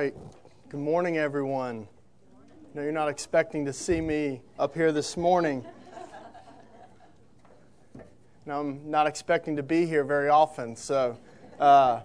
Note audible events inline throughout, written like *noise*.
right. Good morning, everyone. No, you're not expecting to see me up here this morning. Now, I'm not expecting to be here very often. So, uh,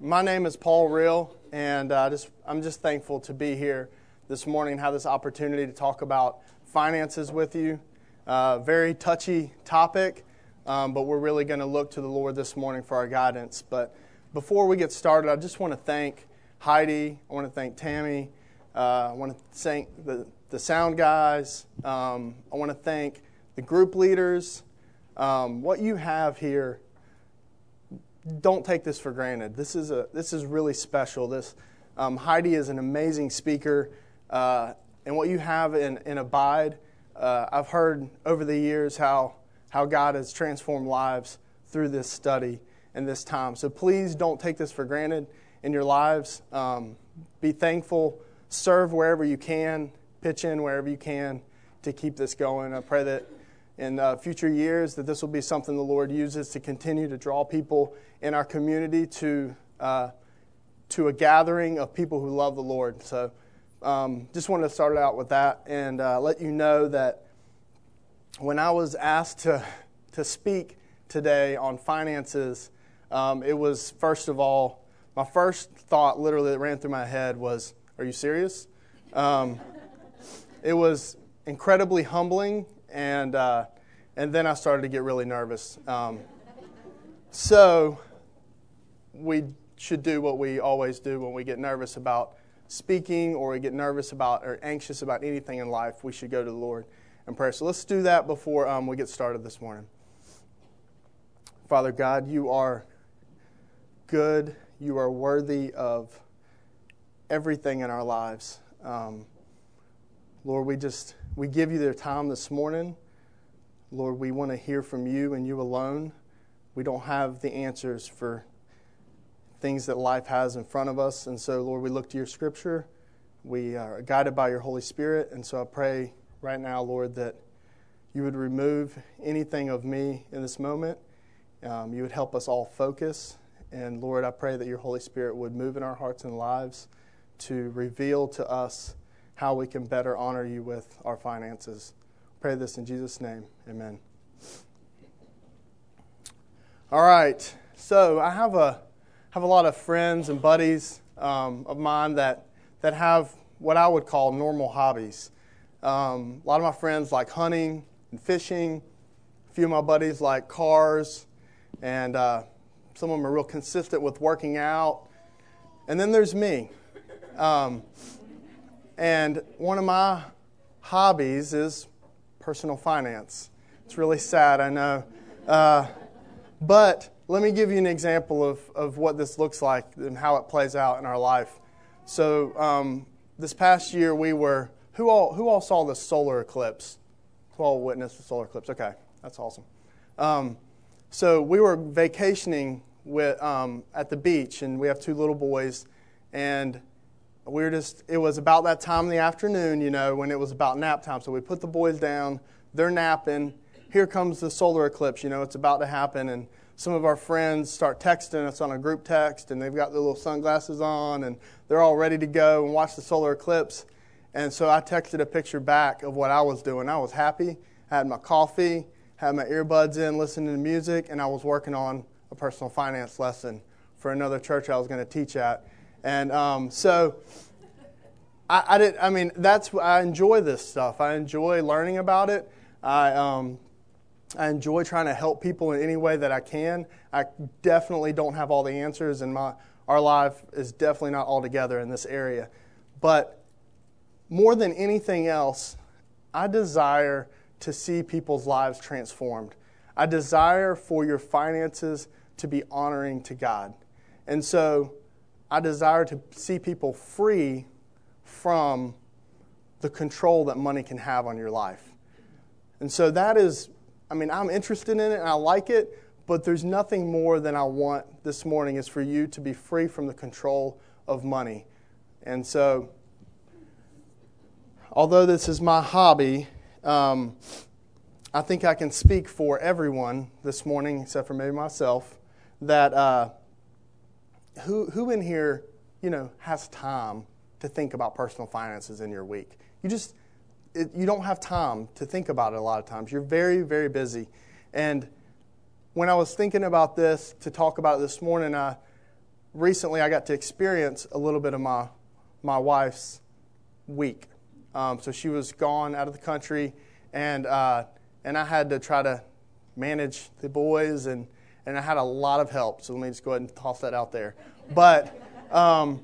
my name is Paul Real, and uh, just, I'm just thankful to be here this morning and have this opportunity to talk about finances with you. Uh, very touchy topic, um, but we're really going to look to the Lord this morning for our guidance. But before we get started, I just want to thank Heidi. I want to thank Tammy. Uh, I want to thank the, the sound guys. Um, I want to thank the group leaders. Um, what you have here, don't take this for granted. This is, a, this is really special. This, um, Heidi is an amazing speaker. Uh, and what you have in, in Abide, uh, I've heard over the years how, how God has transformed lives through this study and this time. So please don't take this for granted in your lives. Um, be thankful, serve wherever you can, pitch in wherever you can to keep this going. I pray that in uh, future years that this will be something the Lord uses to continue to draw people in our community to uh, to a gathering of people who love the Lord. So, um, just wanted to start out with that and uh, let you know that when I was asked to to speak today on finances, um, it was first of all my first thought literally that ran through my head was, Are you serious? Um, it was incredibly humbling, and, uh, and then I started to get really nervous. Um, so, we should do what we always do when we get nervous about speaking or we get nervous about or anxious about anything in life. We should go to the Lord in prayer. So, let's do that before um, we get started this morning. Father God, you are good you are worthy of everything in our lives. Um, Lord, we just we give you their time this morning. Lord, we want to hear from you and you alone. We don't have the answers for things that life has in front of us. And so, Lord, we look to your scripture. We are guided by your Holy Spirit. And so I pray right now, Lord, that you would remove anything of me in this moment. Um, you would help us all focus and Lord, I pray that your Holy Spirit would move in our hearts and lives to reveal to us how we can better honor you with our finances. Pray this in Jesus' name. Amen. All right. So I have a have a lot of friends and buddies um, of mine that that have what I would call normal hobbies. Um, a lot of my friends like hunting and fishing. A few of my buddies like cars, and uh, some of them are real consistent with working out. And then there's me. Um, and one of my hobbies is personal finance. It's really sad, I know. Uh, but let me give you an example of, of what this looks like and how it plays out in our life. So, um, this past year, we were, who all, who all saw the solar eclipse? Who all witnessed the solar eclipse? Okay, that's awesome. Um, so we were vacationing with, um, at the beach, and we have two little boys, and we were just, it was about that time in the afternoon, you know, when it was about nap time. So we put the boys down, they're napping. Here comes the solar eclipse, you know, it's about to happen. And some of our friends start texting us on a group text, and they've got their little sunglasses on, and they're all ready to go and watch the solar eclipse. And so I texted a picture back of what I was doing. I was happy, I had my coffee, had my earbuds in, listening to music, and I was working on a personal finance lesson for another church I was going to teach at. And um, so I, I, did. I mean, that's I enjoy this stuff. I enjoy learning about it. I um, I enjoy trying to help people in any way that I can. I definitely don't have all the answers, and my our life is definitely not all together in this area. But more than anything else, I desire to see people's lives transformed. I desire for your finances to be honoring to God. And so I desire to see people free from the control that money can have on your life. And so that is, I mean, I'm interested in it and I like it, but there's nothing more than I want this morning is for you to be free from the control of money. And so, although this is my hobby, um, I think I can speak for everyone this morning, except for maybe myself, that uh, who, who in here, you know, has time to think about personal finances in your week? You just, it, you don't have time to think about it a lot of times. You're very, very busy. And when I was thinking about this to talk about it this morning, I recently I got to experience a little bit of my my wife's week. Um, so she was gone out of the country, and uh, and I had to try to manage the boys, and and I had a lot of help. So let me just go ahead and toss that out there. But um,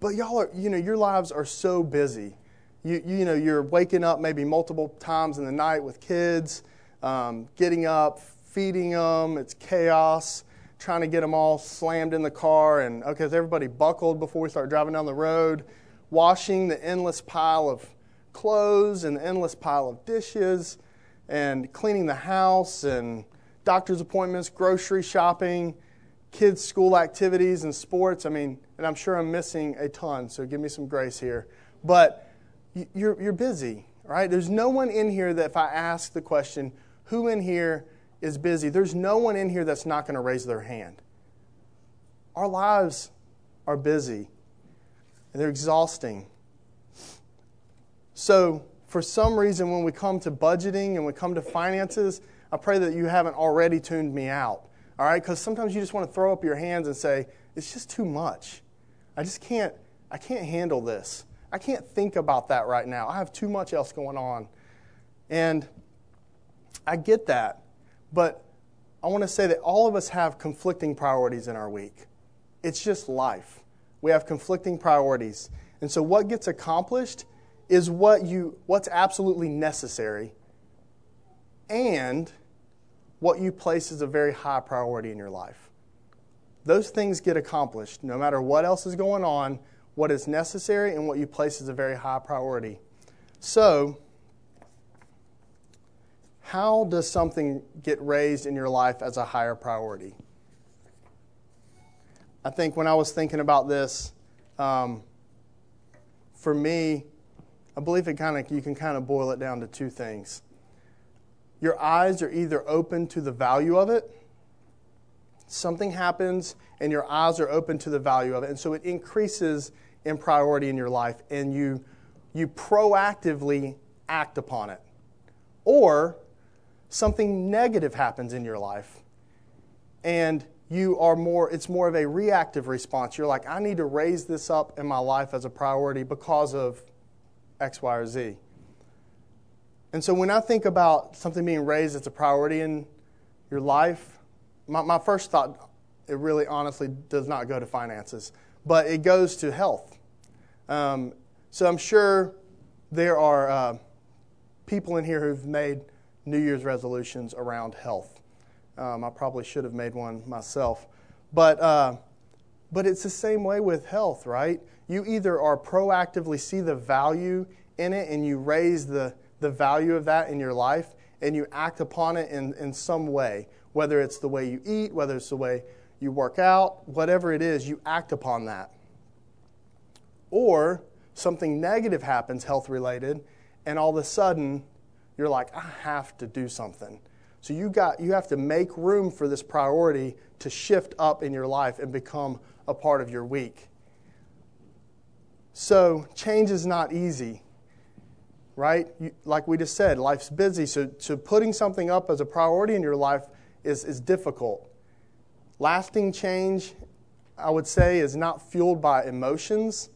but y'all are you know your lives are so busy. You you know you're waking up maybe multiple times in the night with kids, um, getting up, feeding them. It's chaos trying to get them all slammed in the car. And okay, is everybody buckled before we start driving down the road? Washing the endless pile of clothes and the endless pile of dishes, and cleaning the house, and doctor's appointments, grocery shopping, kids' school activities, and sports. I mean, and I'm sure I'm missing a ton, so give me some grace here. But you're, you're busy, right? There's no one in here that if I ask the question, who in here is busy, there's no one in here that's not going to raise their hand. Our lives are busy and they're exhausting. So, for some reason, when we come to budgeting and we come to finances, I pray that you haven't already tuned me out. All right? Because sometimes you just want to throw up your hands and say, it's just too much. I just can't, I can't handle this. I can't think about that right now. I have too much else going on. And I get that. But I want to say that all of us have conflicting priorities in our week. It's just life. We have conflicting priorities. And so what gets accomplished is what you what's absolutely necessary and what you place as a very high priority in your life. Those things get accomplished no matter what else is going on, what is necessary and what you place as a very high priority. So, how does something get raised in your life as a higher priority? I think when I was thinking about this, um, for me, I believe it kind of you can kind of boil it down to two things. Your eyes are either open to the value of it, something happens, and your eyes are open to the value of it, and so it increases in priority in your life, and you you proactively act upon it, or something negative happens in your life and you are more it's more of a reactive response. You're like i need to raise this up in my life as a priority because of x y or z. And so when i think about something being raised as a priority in your life my, my first thought it really honestly does not go to finances but it goes to health. Um, so i'm sure there are uh, people in here who've made New Year's resolutions around health. Um, I probably should have made one myself. But, uh, but it's the same way with health, right? You either are proactively see the value in it and you raise the, the value of that in your life and you act upon it in, in some way, whether it's the way you eat, whether it's the way you work out, whatever it is, you act upon that. Or something negative happens, health related, and all of a sudden you're like, I have to do something. So you, got, you have to make room for this priority to shift up in your life and become a part of your week. So change is not easy, right? You, like we just said, life's busy. So, so putting something up as a priority in your life is, is difficult. Lasting change, I would say, is not fueled by emotions,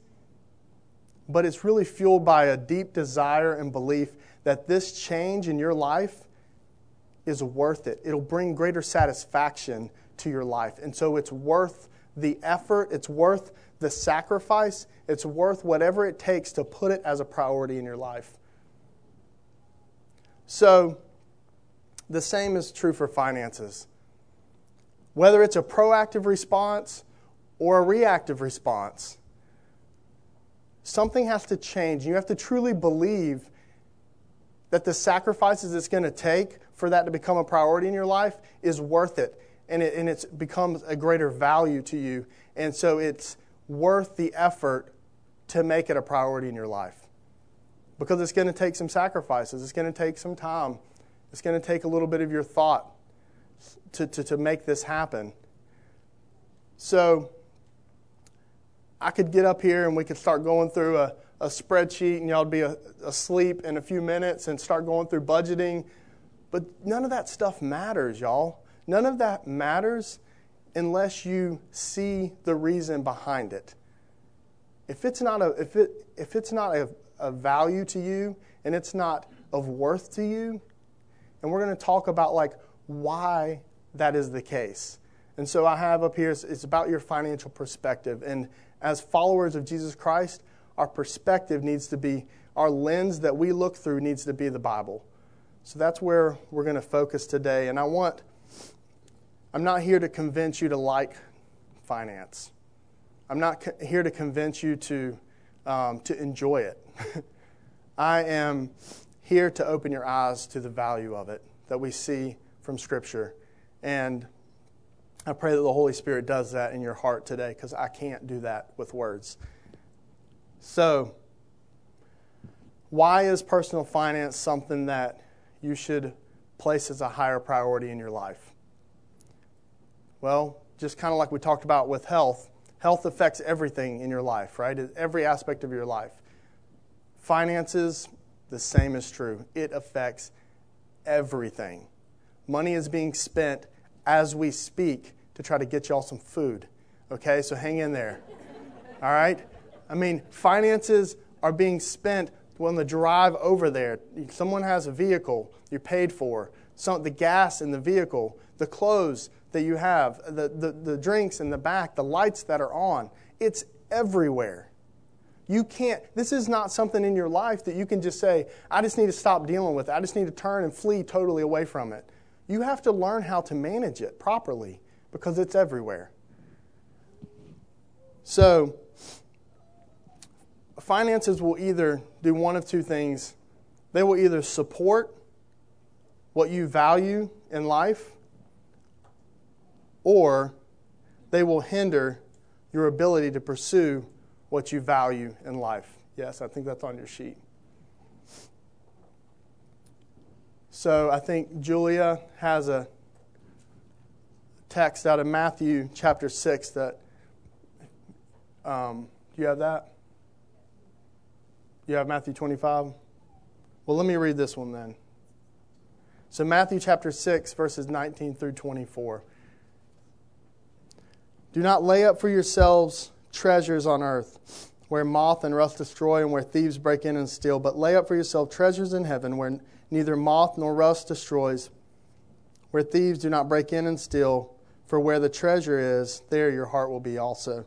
but it's really fueled by a deep desire and belief that this change in your life is worth it. It'll bring greater satisfaction to your life. And so it's worth the effort, it's worth the sacrifice, it's worth whatever it takes to put it as a priority in your life. So, the same is true for finances. Whether it's a proactive response or a reactive response, something has to change. You have to truly believe that the sacrifices it's going to take for that to become a priority in your life is worth it. And it and becomes a greater value to you. And so it's worth the effort to make it a priority in your life. Because it's going to take some sacrifices, it's going to take some time, it's going to take a little bit of your thought to, to, to make this happen. So, I could get up here and we could start going through a, a spreadsheet and y'all would be asleep in a few minutes and start going through budgeting. But none of that stuff matters, y'all. None of that matters unless you see the reason behind it. If it's not a, if it, if it's not a, a value to you and it's not of worth to you, and we're going to talk about like why that is the case. And so I have up here, it's about your financial perspective. And as followers of Jesus Christ, our perspective needs to be, our lens that we look through needs to be the Bible. So that's where we're going to focus today. And I want, I'm not here to convince you to like finance. I'm not co- here to convince you to, um, to enjoy it. *laughs* I am here to open your eyes to the value of it that we see from Scripture. And I pray that the Holy Spirit does that in your heart today because I can't do that with words. So, why is personal finance something that you should place as a higher priority in your life? Well, just kind of like we talked about with health, health affects everything in your life, right? Every aspect of your life. Finances, the same is true. It affects everything. Money is being spent as we speak to try to get y'all some food. Okay, so hang in there. All right? I mean, finances are being spent on the drive over there. Someone has a vehicle you're paid for, some, the gas in the vehicle, the clothes that you have, the, the, the drinks in the back, the lights that are on. It's everywhere. You can't, this is not something in your life that you can just say, I just need to stop dealing with it. I just need to turn and flee totally away from it. You have to learn how to manage it properly because it's everywhere. So, finances will either do one of two things. They will either support what you value in life, or they will hinder your ability to pursue what you value in life. Yes, I think that's on your sheet. So I think Julia has a text out of Matthew chapter 6 that. Um, do you have that? You have Matthew 25? Well, let me read this one then. So, Matthew chapter 6, verses 19 through 24. Do not lay up for yourselves treasures on earth, where moth and rust destroy and where thieves break in and steal, but lay up for yourself treasures in heaven, where neither moth nor rust destroys, where thieves do not break in and steal. For where the treasure is, there your heart will be also.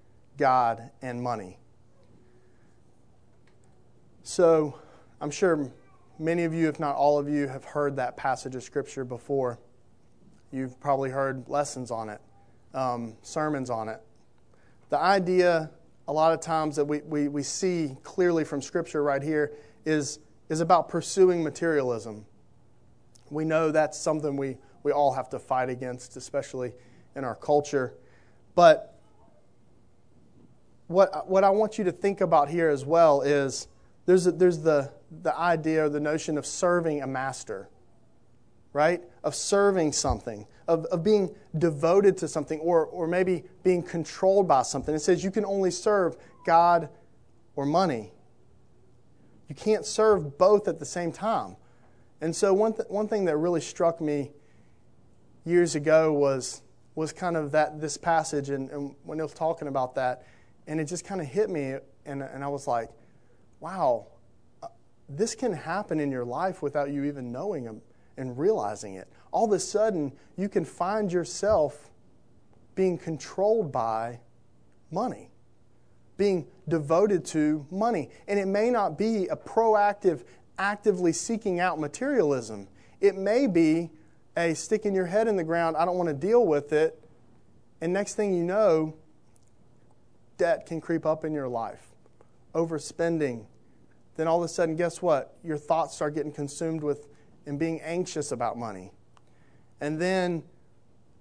God and money. So, I'm sure many of you, if not all of you, have heard that passage of Scripture before. You've probably heard lessons on it, um, sermons on it. The idea, a lot of times, that we, we, we see clearly from Scripture right here is, is about pursuing materialism. We know that's something we, we all have to fight against, especially in our culture. But what, what I want you to think about here as well is there's, a, there's the, the idea or the notion of serving a master, right? Of serving something, of, of being devoted to something, or, or maybe being controlled by something. It says you can only serve God or money. You can't serve both at the same time. And so, one, th- one thing that really struck me years ago was was kind of that this passage, and, and when he was talking about that, and it just kind of hit me, and, and I was like, wow, uh, this can happen in your life without you even knowing them and realizing it. All of a sudden, you can find yourself being controlled by money, being devoted to money. And it may not be a proactive, actively seeking out materialism. It may be a sticking your head in the ground, I don't want to deal with it. And next thing you know, debt can creep up in your life, overspending. Then all of a sudden, guess what? Your thoughts start getting consumed with and being anxious about money. And then,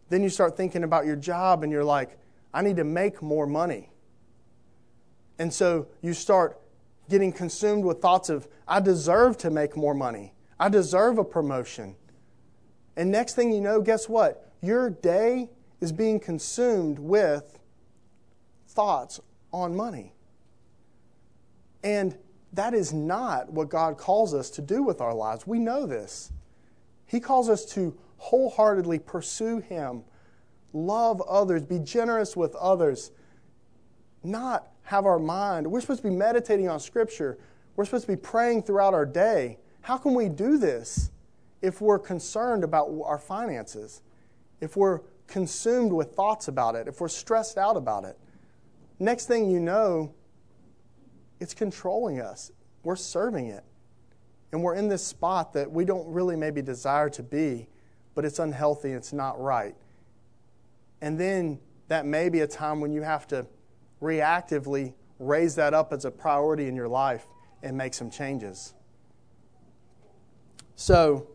then you start thinking about your job and you're like, I need to make more money. And so you start getting consumed with thoughts of, I deserve to make more money. I deserve a promotion. And next thing you know, guess what? Your day is being consumed with thoughts on money. And that is not what God calls us to do with our lives. We know this. He calls us to wholeheartedly pursue Him, love others, be generous with others, not have our mind. We're supposed to be meditating on Scripture. We're supposed to be praying throughout our day. How can we do this if we're concerned about our finances? If we're consumed with thoughts about it? If we're stressed out about it? Next thing you know, it's controlling us. We're serving it. And we're in this spot that we don't really maybe desire to be, but it's unhealthy, it's not right. And then that may be a time when you have to reactively raise that up as a priority in your life and make some changes. So,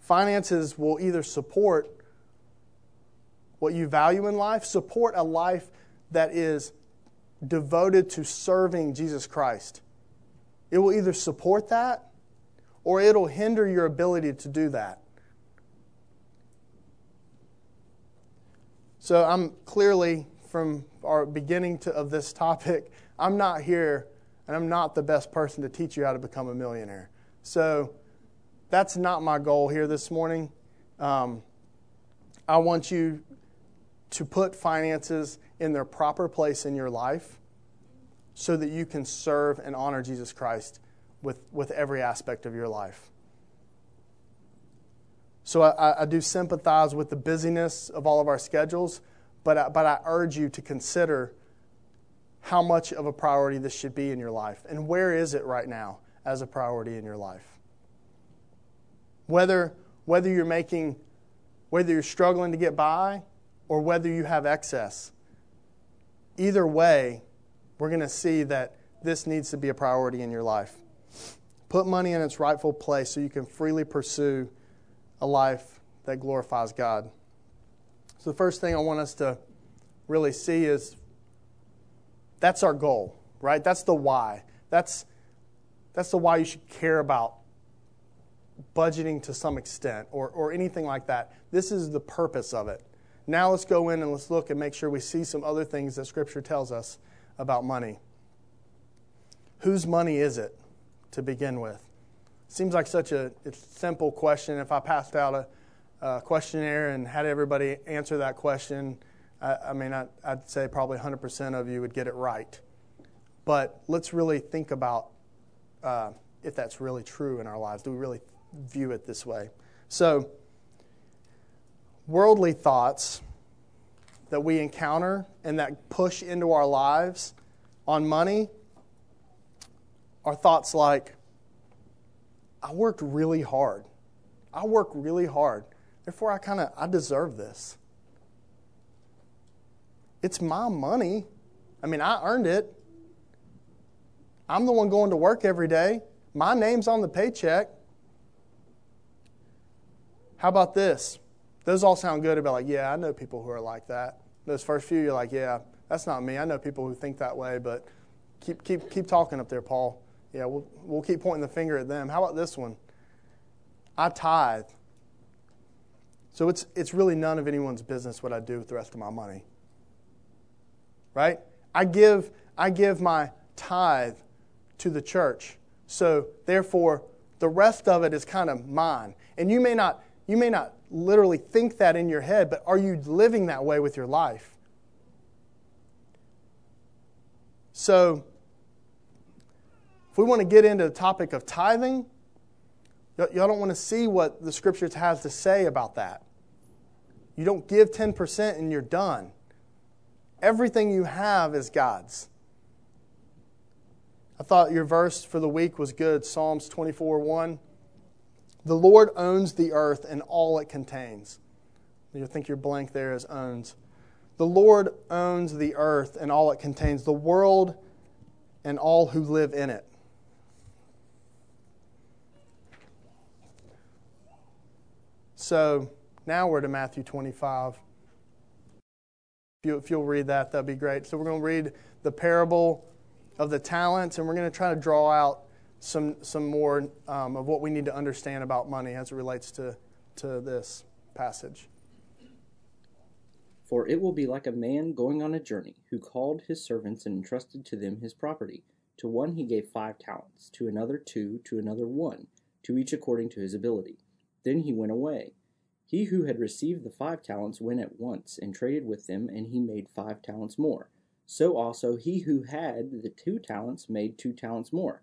finances will either support what you value in life, support a life that is devoted to serving Jesus Christ. It will either support that or it'll hinder your ability to do that. So I'm clearly, from our beginning to, of this topic, *laughs* I'm not here and I'm not the best person to teach you how to become a millionaire. So that's not my goal here this morning. Um, I want you to put finances in their proper place in your life so that you can serve and honor Jesus Christ with, with every aspect of your life. So I, I do sympathize with the busyness of all of our schedules, but I, but I urge you to consider how much of a priority this should be in your life and where is it right now as a priority in your life. Whether, whether you're making, whether you're struggling to get by or whether you have excess. Either way, we're going to see that this needs to be a priority in your life. Put money in its rightful place so you can freely pursue a life that glorifies God. So, the first thing I want us to really see is that's our goal, right? That's the why. That's, that's the why you should care about budgeting to some extent or, or anything like that. This is the purpose of it. Now let's go in and let's look and make sure we see some other things that Scripture tells us about money. Whose money is it to begin with? Seems like such a simple question. If I passed out a, a, questionnaire and had everybody answer that question, I, I mean, I, I'd say probably 100% of you would get it right. But let's really think about uh, if that's really true in our lives. Do we really view it this way? So, worldly thoughts that we encounter and that push into our lives on money are thoughts like, I worked really hard. I work really hard. Therefore, I kind of I deserve this. It's my money. I mean, I earned it. I'm the one going to work every day. My name's on the paycheck. How about this? Those all sound good about like, yeah, I know people who are like that. Those first few, you're like, yeah, that's not me. I know people who think that way, but keep keep keep talking up there, Paul. Yeah, we'll we'll keep pointing the finger at them. How about this one? I tithe. So it's it's really none of anyone's business what I do with the rest of my money. Right? I give I give my tithe to the church. So therefore the rest of it is kind of mine. And you may not you may not literally think that in your head, but are you living that way with your life? So, if we want to get into the topic of tithing, y'all don't want to see what the scriptures has to say about that. You don't give 10% and you're done. Everything you have is God's. I thought your verse for the week was good Psalms 24 1. The Lord owns the earth and all it contains. You think your blank there is owns. The Lord owns the earth and all it contains, the world and all who live in it. So now we're to Matthew 25. If, you, if you'll read that, that'd be great. So we're going to read the parable of the talents, and we're going to try to draw out some, some more um, of what we need to understand about money as it relates to, to this passage. For it will be like a man going on a journey, who called his servants and entrusted to them his property. To one he gave five talents, to another two, to another one, to each according to his ability. Then he went away. He who had received the five talents went at once and traded with them, and he made five talents more. So also he who had the two talents made two talents more.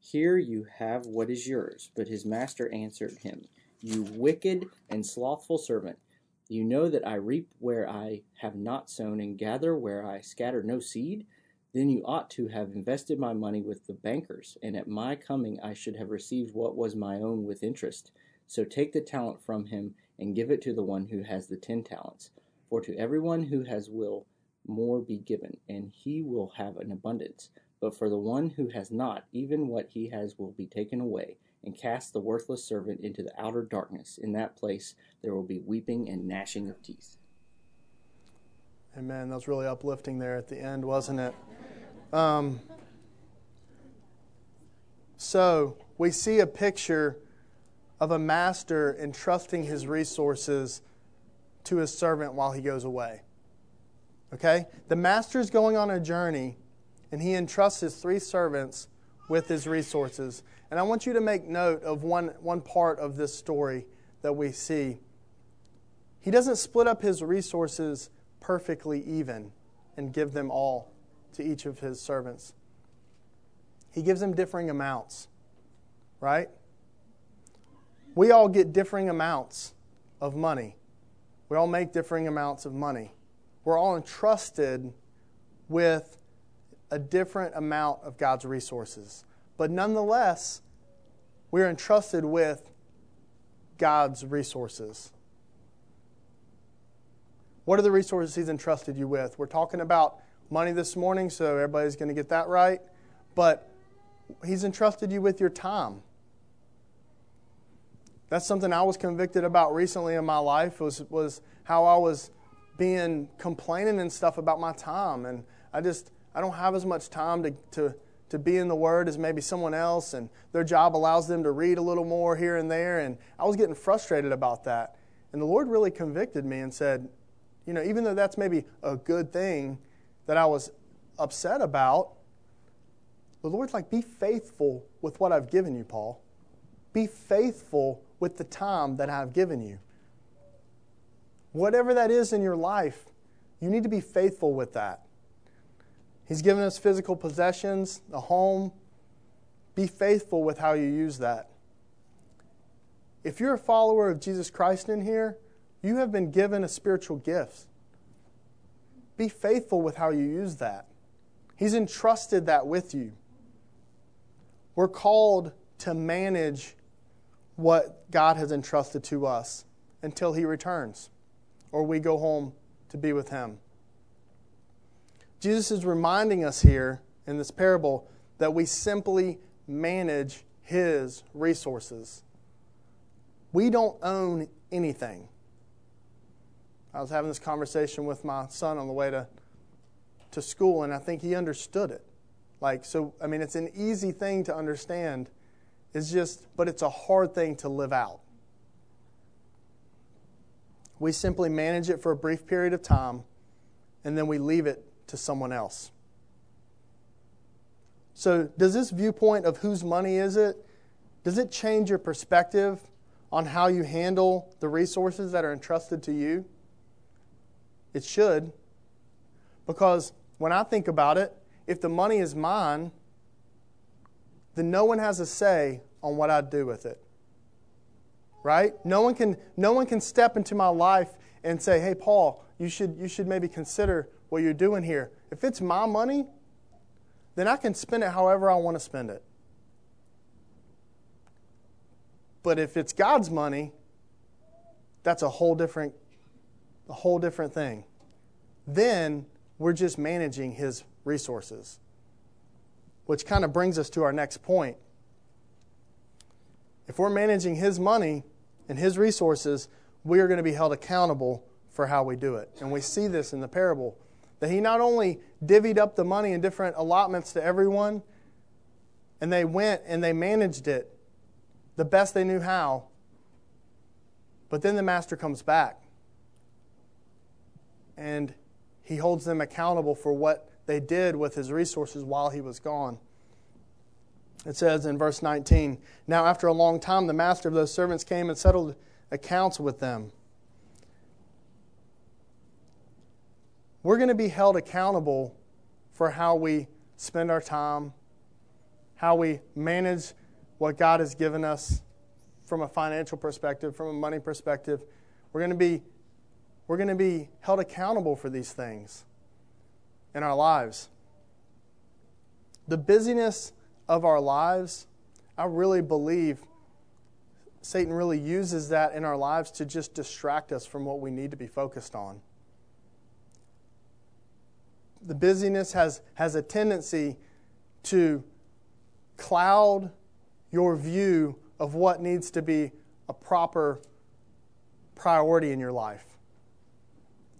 Here you have what is yours. But his master answered him, You wicked and slothful servant. You know that I reap where I have not sown, and gather where I scatter no seed? Then you ought to have invested my money with the bankers, and at my coming I should have received what was my own with interest. So take the talent from him, and give it to the one who has the ten talents. For to everyone who has will more be given, and he will have an abundance. But for the one who has not, even what he has will be taken away. And cast the worthless servant into the outer darkness. In that place there will be weeping and gnashing of teeth. Amen. That was really uplifting there at the end, wasn't it? Um, so we see a picture of a master entrusting his resources to his servant while he goes away. Okay? The master is going on a journey and he entrusts his three servants with his resources. And I want you to make note of one, one part of this story that we see. He doesn't split up his resources perfectly even and give them all to each of his servants. He gives them differing amounts, right? We all get differing amounts of money. We all make differing amounts of money. We're all entrusted with a different amount of God's resources. But nonetheless, we're entrusted with God's resources. What are the resources He's entrusted you with? We're talking about money this morning, so everybody's going to get that right. But He's entrusted you with your time. That's something I was convicted about recently in my life was, was how I was being complaining and stuff about my time. And I just, I don't have as much time to, to, to be in the Word as maybe someone else, and their job allows them to read a little more here and there. And I was getting frustrated about that. And the Lord really convicted me and said, you know, even though that's maybe a good thing that I was upset about, the Lord's like, be faithful with what I've given you, Paul. Be faithful with the time that I've given you. Whatever that is in your life, you need to be faithful with that. He's given us physical possessions, a home. Be faithful with how you use that. If you're a follower of Jesus Christ in here, you have been given a spiritual gift. Be faithful with how you use that. He's entrusted that with you. We're called to manage what God has entrusted to us until He returns or we go home to be with Him. Jesus is reminding us here in this parable that we simply manage His resources. We don't own anything. I was having this conversation with my son on the way to to school, and I think he understood it. Like, so, I mean, it's an easy thing to understand. It's just, but it's a hard thing to live out. We simply manage it for a brief period of time, and then we leave it to someone else. So, does this viewpoint of whose money is it, does it change your perspective on how you handle the resources that are entrusted to you? It should. Because when I think about it, if the money is mine, then no one has a say on what I do with it. Right? No one can, no one can step into my life and say, hey, Paul, you should, you should maybe consider what you're doing here. If it's my money, then I can spend it however I want to spend it. But if it's God's money, that's a whole different a whole different thing. Then we're just managing his resources. Which kind of brings us to our next point. If we're managing his money and his resources, we are going to be held accountable for how we do it. And we see this in the parable that he not only divvied up the money in different allotments to everyone, and they went and they managed it the best they knew how, but then the master comes back and he holds them accountable for what they did with his resources while he was gone. It says in verse 19 Now, after a long time, the master of those servants came and settled accounts with them. We're going to be held accountable for how we spend our time, how we manage what God has given us from a financial perspective, from a money perspective. We're going to be we're going to be held accountable for these things in our lives. The busyness of our lives, I really believe Satan really uses that in our lives to just distract us from what we need to be focused on the busyness has, has a tendency to cloud your view of what needs to be a proper priority in your life.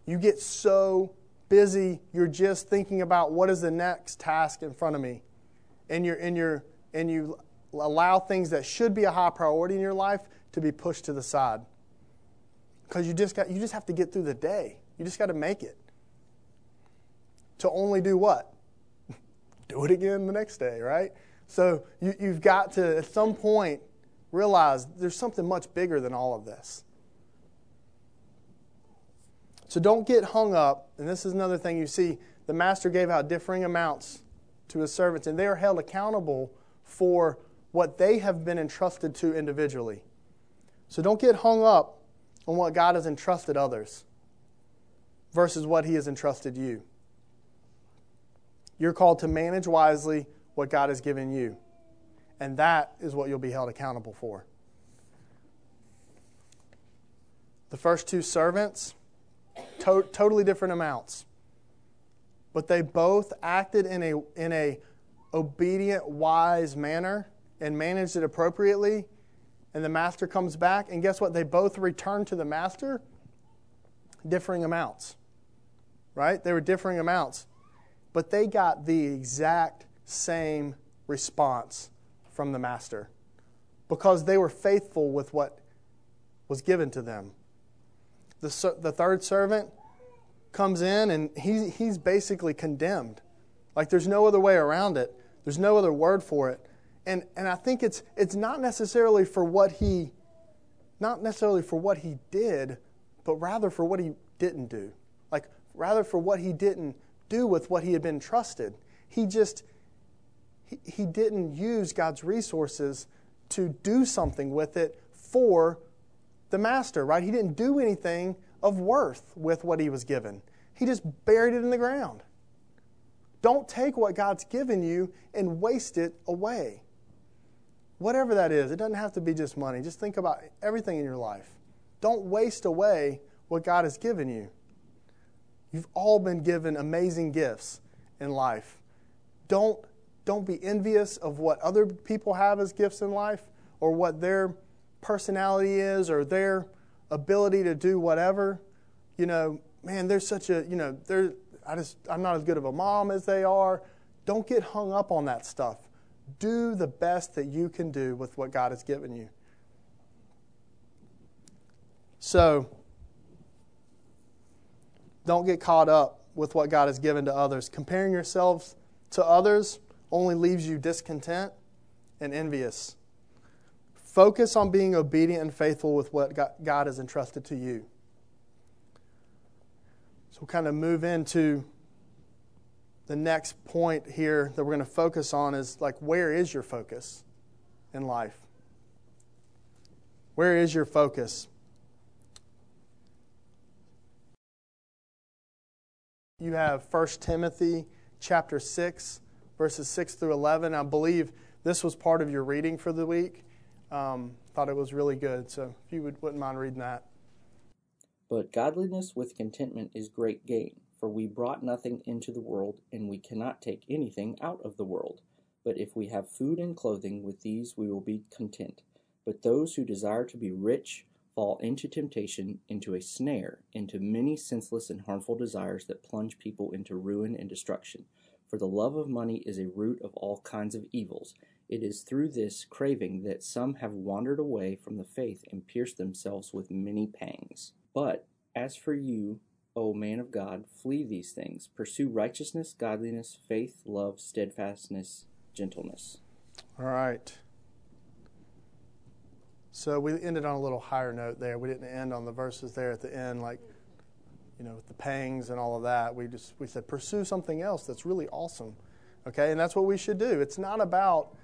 You get so busy, you're just thinking about what is the next task in front of me. And, you're, and, you're, and you allow things that should be a high priority in your life to be pushed to the side. Because you just, got, you just have to get through the day. You just got to make it to only do what? *laughs* do it again the next day, right? So you, you've got to, at some point, realize there's something much bigger than all of this. So don't get hung up, and this is another thing you see. The master gave out differing amounts to his servants, and they are held accountable for what they have been entrusted to individually. So don't get hung up on what God has entrusted others versus what he has entrusted you. You're called to manage wisely what God has given you. And that is what you'll be held accountable for. The first two servants, to- totally different amounts. But they both acted in a, in a obedient, wise manner and managed it appropriately. And the master comes back, and guess what? They both return to the master differing amounts. Right? They were differing amounts but they got the exact same response from the master because they were faithful with what was given to them. The, the third servant comes in and he, he's basically condemned. Like there's no other way around it, there's no other word for it. And, and I think it's, it's not necessarily for what he not necessarily for what he did, but rather for what he didn't do. Like rather for what he didn't do with what he had been trusted. He just he, he didn't use God's resources to do something with it for the master, right? He didn't do anything of worth with what he was given. He just buried it in the ground. Don't take what God's given you and waste it away. Whatever that is, it doesn't have to be just money. Just think about everything in your life. Don't waste away what God has given you. You've all been given amazing gifts in life. Don't, don't be envious of what other people have as gifts in life or what their personality is or their ability to do whatever. You know, man, there's such a, you know, there, I just I'm not as good of a mom as they are. Don't get hung up on that stuff. Do the best that you can do with what God has given you. So, don't get caught up with what God has given to others. Comparing yourselves to others only leaves you discontent and envious. Focus on being obedient and faithful with what God has entrusted to you. So we'll kind of move into the next point here that we're going to focus on is like, where is your focus in life? Where is your focus? You have 1 Timothy chapter 6, verses 6 through 11. I believe this was part of your reading for the week. Um, thought it was really good. So if you would, wouldn't mind reading that. But godliness with contentment is great gain, for we brought nothing into the world, and we cannot take anything out of the world. But if we have food and clothing, with these we will be content. But those who desire to be rich fall into temptation, into a snare, into many senseless and harmful desires that plunge people into ruin and destruction. For the love of money is a root of all kinds of evils. It is through this craving that some have wandered away from the faith and pierced themselves with many pangs. But as for you, O man of God, flee these things. Pursue righteousness, godliness, faith, love, steadfastness, gentleness. All right. So we ended on a little higher note there. We didn't end on the verses there at the end, like, you know, with the pangs and all of that. We just we said pursue something else that's really awesome. Okay, and that's what we should do. It's not about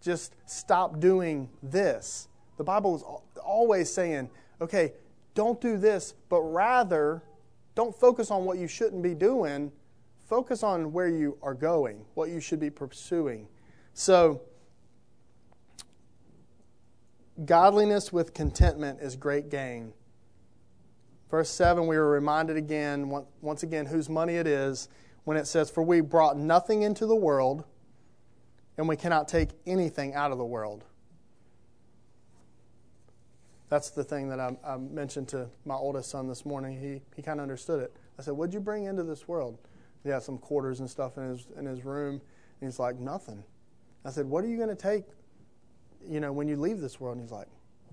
just stop doing this. The Bible is always saying, okay, don't do this, but rather don't focus on what you shouldn't be doing. Focus on where you are going, what you should be pursuing. So Godliness with contentment is great gain. Verse 7, we were reminded again, once again, whose money it is when it says, For we brought nothing into the world, and we cannot take anything out of the world. That's the thing that I, I mentioned to my oldest son this morning. He, he kind of understood it. I said, What'd you bring into this world? He had some quarters and stuff in his, in his room, and he's like, Nothing. I said, What are you going to take you know, when you leave this world? And he's like,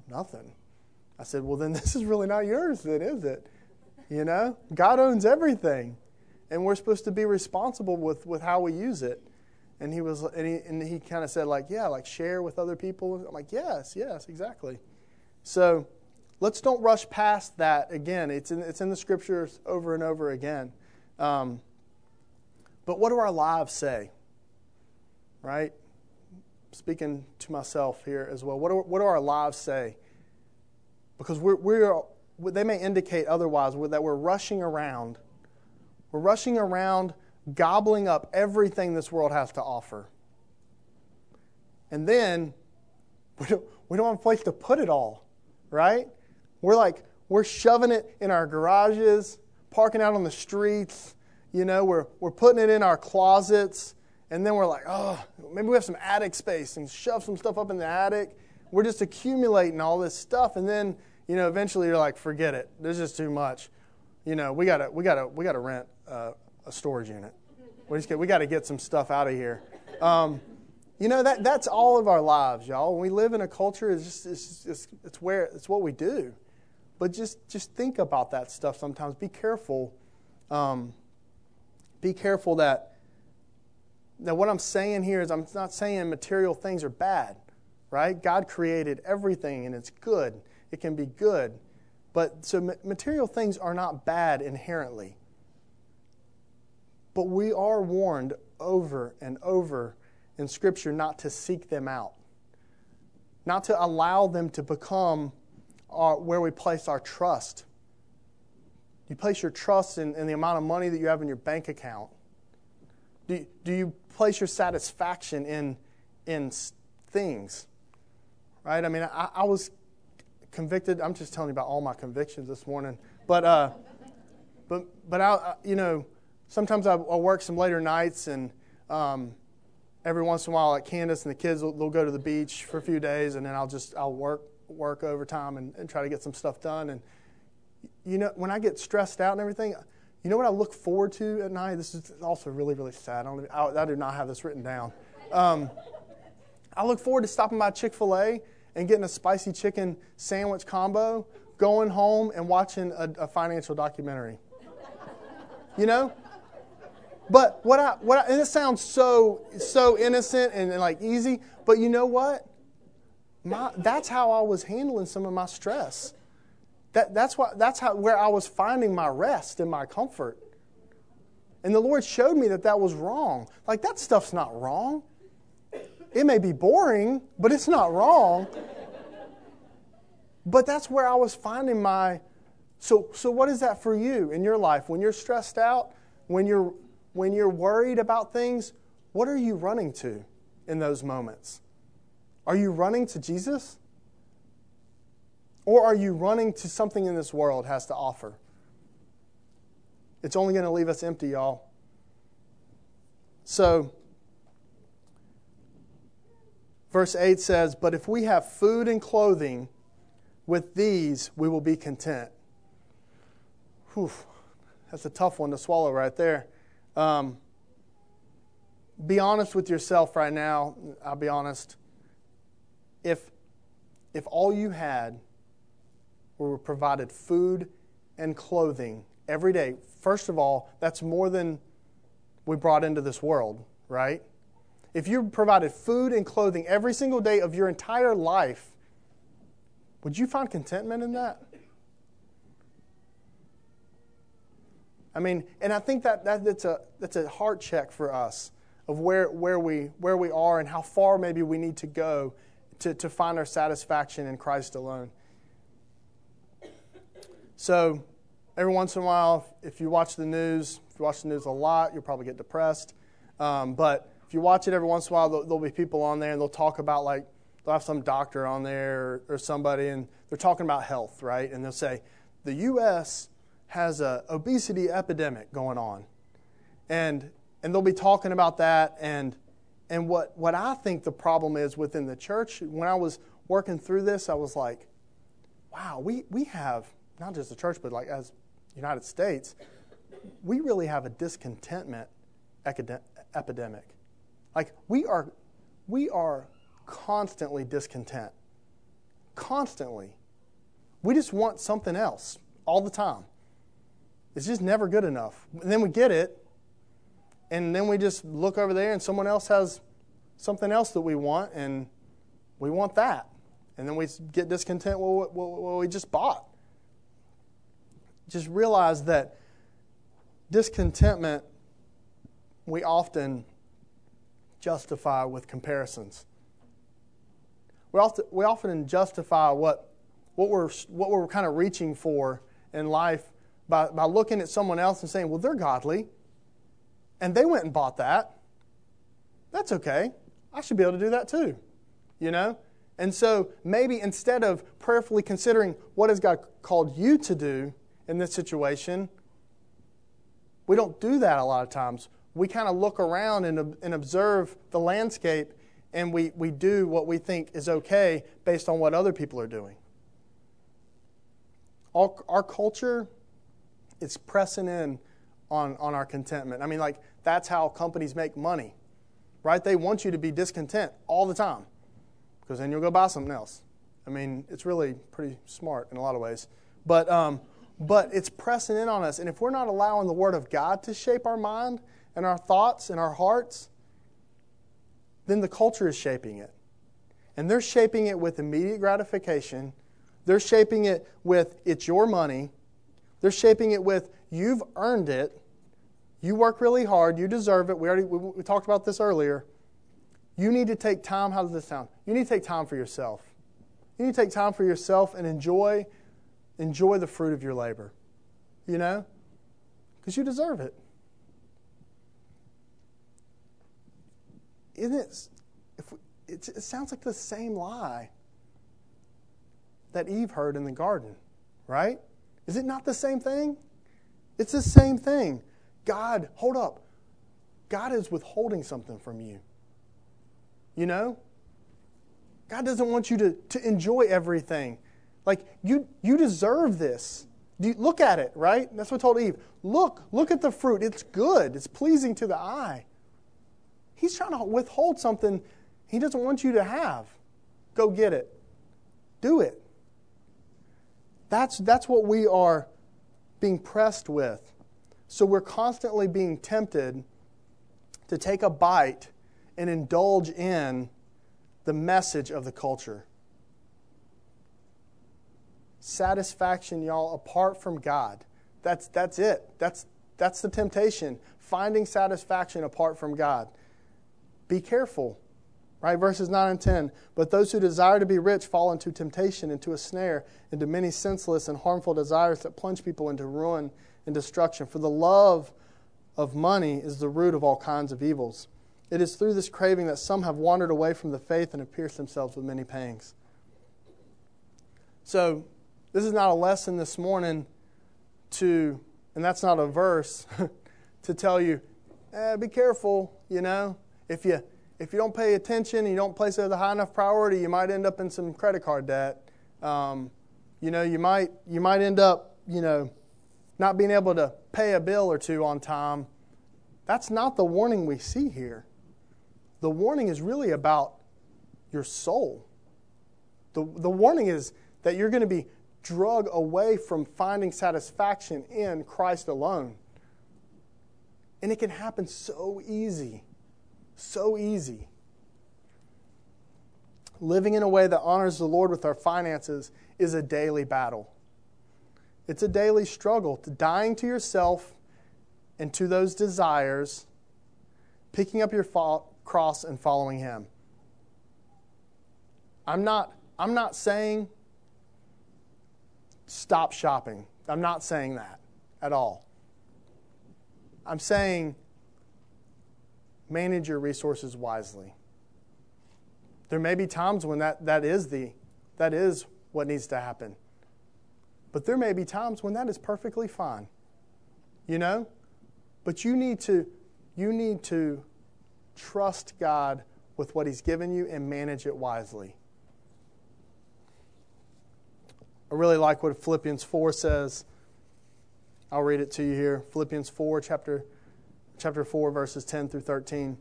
nothing. I said, well, then *laughs* this is really not yours, then, is it? You know, God owns everything, and we're supposed to be responsible with, with how we use it. And he was, and he, and he kind of said, like, yeah, like share with other people. I'm like, yes, yes, exactly. So let's don't rush past that again. It's in, it's in the scriptures over and over again. Um, but what do our lives say? Right? Speaking to myself here as well. What do, what do our lives say? Because we're, we're, they may indicate otherwise, that we're rushing around. We're rushing around, gobbling up everything this world has to offer. And then *laughs* we don't, we don't have a place to put it all, right? We're like, we're shoving it in our garages, parking out on the streets. You know, we're, we're putting it in our closets and then we're like, oh, maybe we have some attic space and shove some stuff up in the attic. We're just accumulating all this stuff, and then you know eventually you're like, forget it. There's just too much. You know, we gotta we gotta we gotta rent a storage unit. We just get, we got to get some stuff out of here. Um, you know that that's all of our lives, y'all. When we live in a culture, it's just it's, just, it's where it's what we do. But just just think about that stuff sometimes. Be careful. Um, be careful that now, what I'm saying here is I'm not saying material things are bad, right? God created everything and it's good. It can be good. But so material things are not bad inherently. But we are warned over and over in Scripture not to seek them out, not to allow them to become our, where we place our trust. You place your trust in, in the amount of money that you have in your bank account. Do, do you place your satisfaction in, in things. Right? I mean, I, I was convicted. I'm just telling you about all my convictions this morning. But, uh, but, but I, you know, sometimes I, will work some later nights, and um, every once in a while, like Candace and the kids, will, they'll go to the beach for a few days, and then I'll just I'll work work overtime and, and try to get some stuff done. And you know, when I get stressed out and everything, You know what I look forward to at night? This is also really, really sad. I, don't, I, I do not have this written down. Um, I look forward to stopping by Chick fil A and getting a spicy chicken sandwich combo, going home and watching a, a financial documentary. You know? But what I, what I, and it sounds so, so innocent and, and like easy, but you know what? My, that's how I was handling some of my stress. That, that's what, that's how, where I was finding my rest and my comfort. And the Lord showed me that that was wrong. Like, that stuff's not wrong. It may be boring, but it's not wrong. But that's where I was finding my. So, so what is that for you in your life? When you're stressed out, when you're, when you're worried about things, what are you running to in those moments? Are you running to Jesus? Or are you running to something in this world has to offer? It's only going to leave us empty, y'all. So, verse 8 says, But if we have food and clothing, with these we will be content. Whew, that's a tough one to swallow right there. Um, be honest with yourself right now. I'll be honest. If, if all you had were provided food and clothing every day, first of all, that's more than we brought into this world, right? If you provided food and clothing every single day of your entire life, would you find contentment in that? I mean, and I think that, that that's, a, that's a heart check for us of where, where, we, where we are and how far maybe we need to go to, to find our satisfaction in Christ alone. So, every once in a while, if you watch the news, if you watch the news a lot, you'll probably get depressed. Um, but if you watch it every once in a while, there'll, there'll, be people on there and they'll talk about, like, they'll have some doctor on there or, or somebody and they're talking about health, right? And they'll say, the U.S. has an obesity epidemic going on. And, and they'll be talking about that. And, and what, what I think the problem is within the church, when I was working through this, I was like, wow, we, we have not just the church, but like as United States, we really have a discontentment epidemic. Like we are, we are constantly discontent. Constantly. We just want something else all the time. It's just never good enough. And then we get it, and then we just look over there, and someone else has something else that we want, and we want that. And then we get discontent with what we just bought just realize that discontentment we often justify with comparisons. We often, we often justify what, what, we're, what we're kind of reaching for in life by, by looking at someone else and saying, well, they're godly, and they went and bought that. That's okay. I should be able to do that too. You know? And so maybe instead of prayerfully considering what has God called you to do, in this situation. We don't do that a lot of times. We kind of look around and, and observe the landscape and we, we do what we think is okay based on what other people are doing. Our, our culture is pressing in on, on our contentment. I mean, like, that's how companies make money, right? They want you to be discontent all the time because then you'll go buy something else. I mean, it's really pretty smart in a lot of ways. But um, but it's pressing in on us. And if we're not allowing the Word of God to shape our mind and our thoughts and our hearts, then the culture is shaping it. And they're shaping it with immediate gratification. They're shaping it with it's your money. They're shaping it with you've earned it. You work really hard. You deserve it. We already we, we talked about this earlier. You need to take time. How does this sound? You need to take time for yourself. You need to take time for yourself and enjoy enjoy the fruit of your labor. You know? Because you deserve it. Isn't it? If we, it, it sounds like the same lie that Eve heard in the garden, right? Is it not the same thing? It's the same thing. God, hold up. God is withholding something from you. You know? God doesn't want you to, to enjoy everything. Like, you, you deserve this. Look at it, right? That's what told Eve. Look, look at the fruit. It's good. It's pleasing to the eye. He's trying to withhold something he doesn't want you to have. Go get it. Do it. That's, that's what we are being pressed with. So we're constantly being tempted to take a bite and indulge in the message of the culture. Satisfaction, y'all, apart from God. That's, that's it. That's, that's the temptation. Finding satisfaction apart from God. Be careful. Right? Verses 9 and 10. But those who desire to be rich fall into temptation, into a snare, into many senseless and harmful desires that plunge people into ruin and destruction. For the love of money is the root of all kinds of evils. It is through this craving that some have wandered away from the faith and have pierced themselves with many pangs. So, this is not a lesson this morning to, and that's not a verse, *laughs* to tell you, eh, be careful, you know. If you if you don't pay attention you don't place it as a high enough priority, you might end up in some credit card debt. Um, you know, you might you might end up, you know, not being able to pay a bill or two on time. That's not the warning we see here. The warning is really about your soul. The, the warning is that you're going to be drug away from finding satisfaction in Christ alone. And it can happen so easy. So easy. Living in a way that honors the Lord with our finances is a daily battle. It's a daily struggle to dying to yourself and to those desires, picking up your cross and following Him. I'm not, I'm not saying stop shopping. I'm not saying that at all. I'm saying manage your resources wisely. There may be times when that, that is the that is what needs to happen. But there may be times when that is perfectly fine. You know? But you need to you need to trust God with what he's given you and manage it wisely. I really like what Philippians 4 says. I'll read it to you here. Philippians 4, chapter, chapter 4, verses 10 through 13.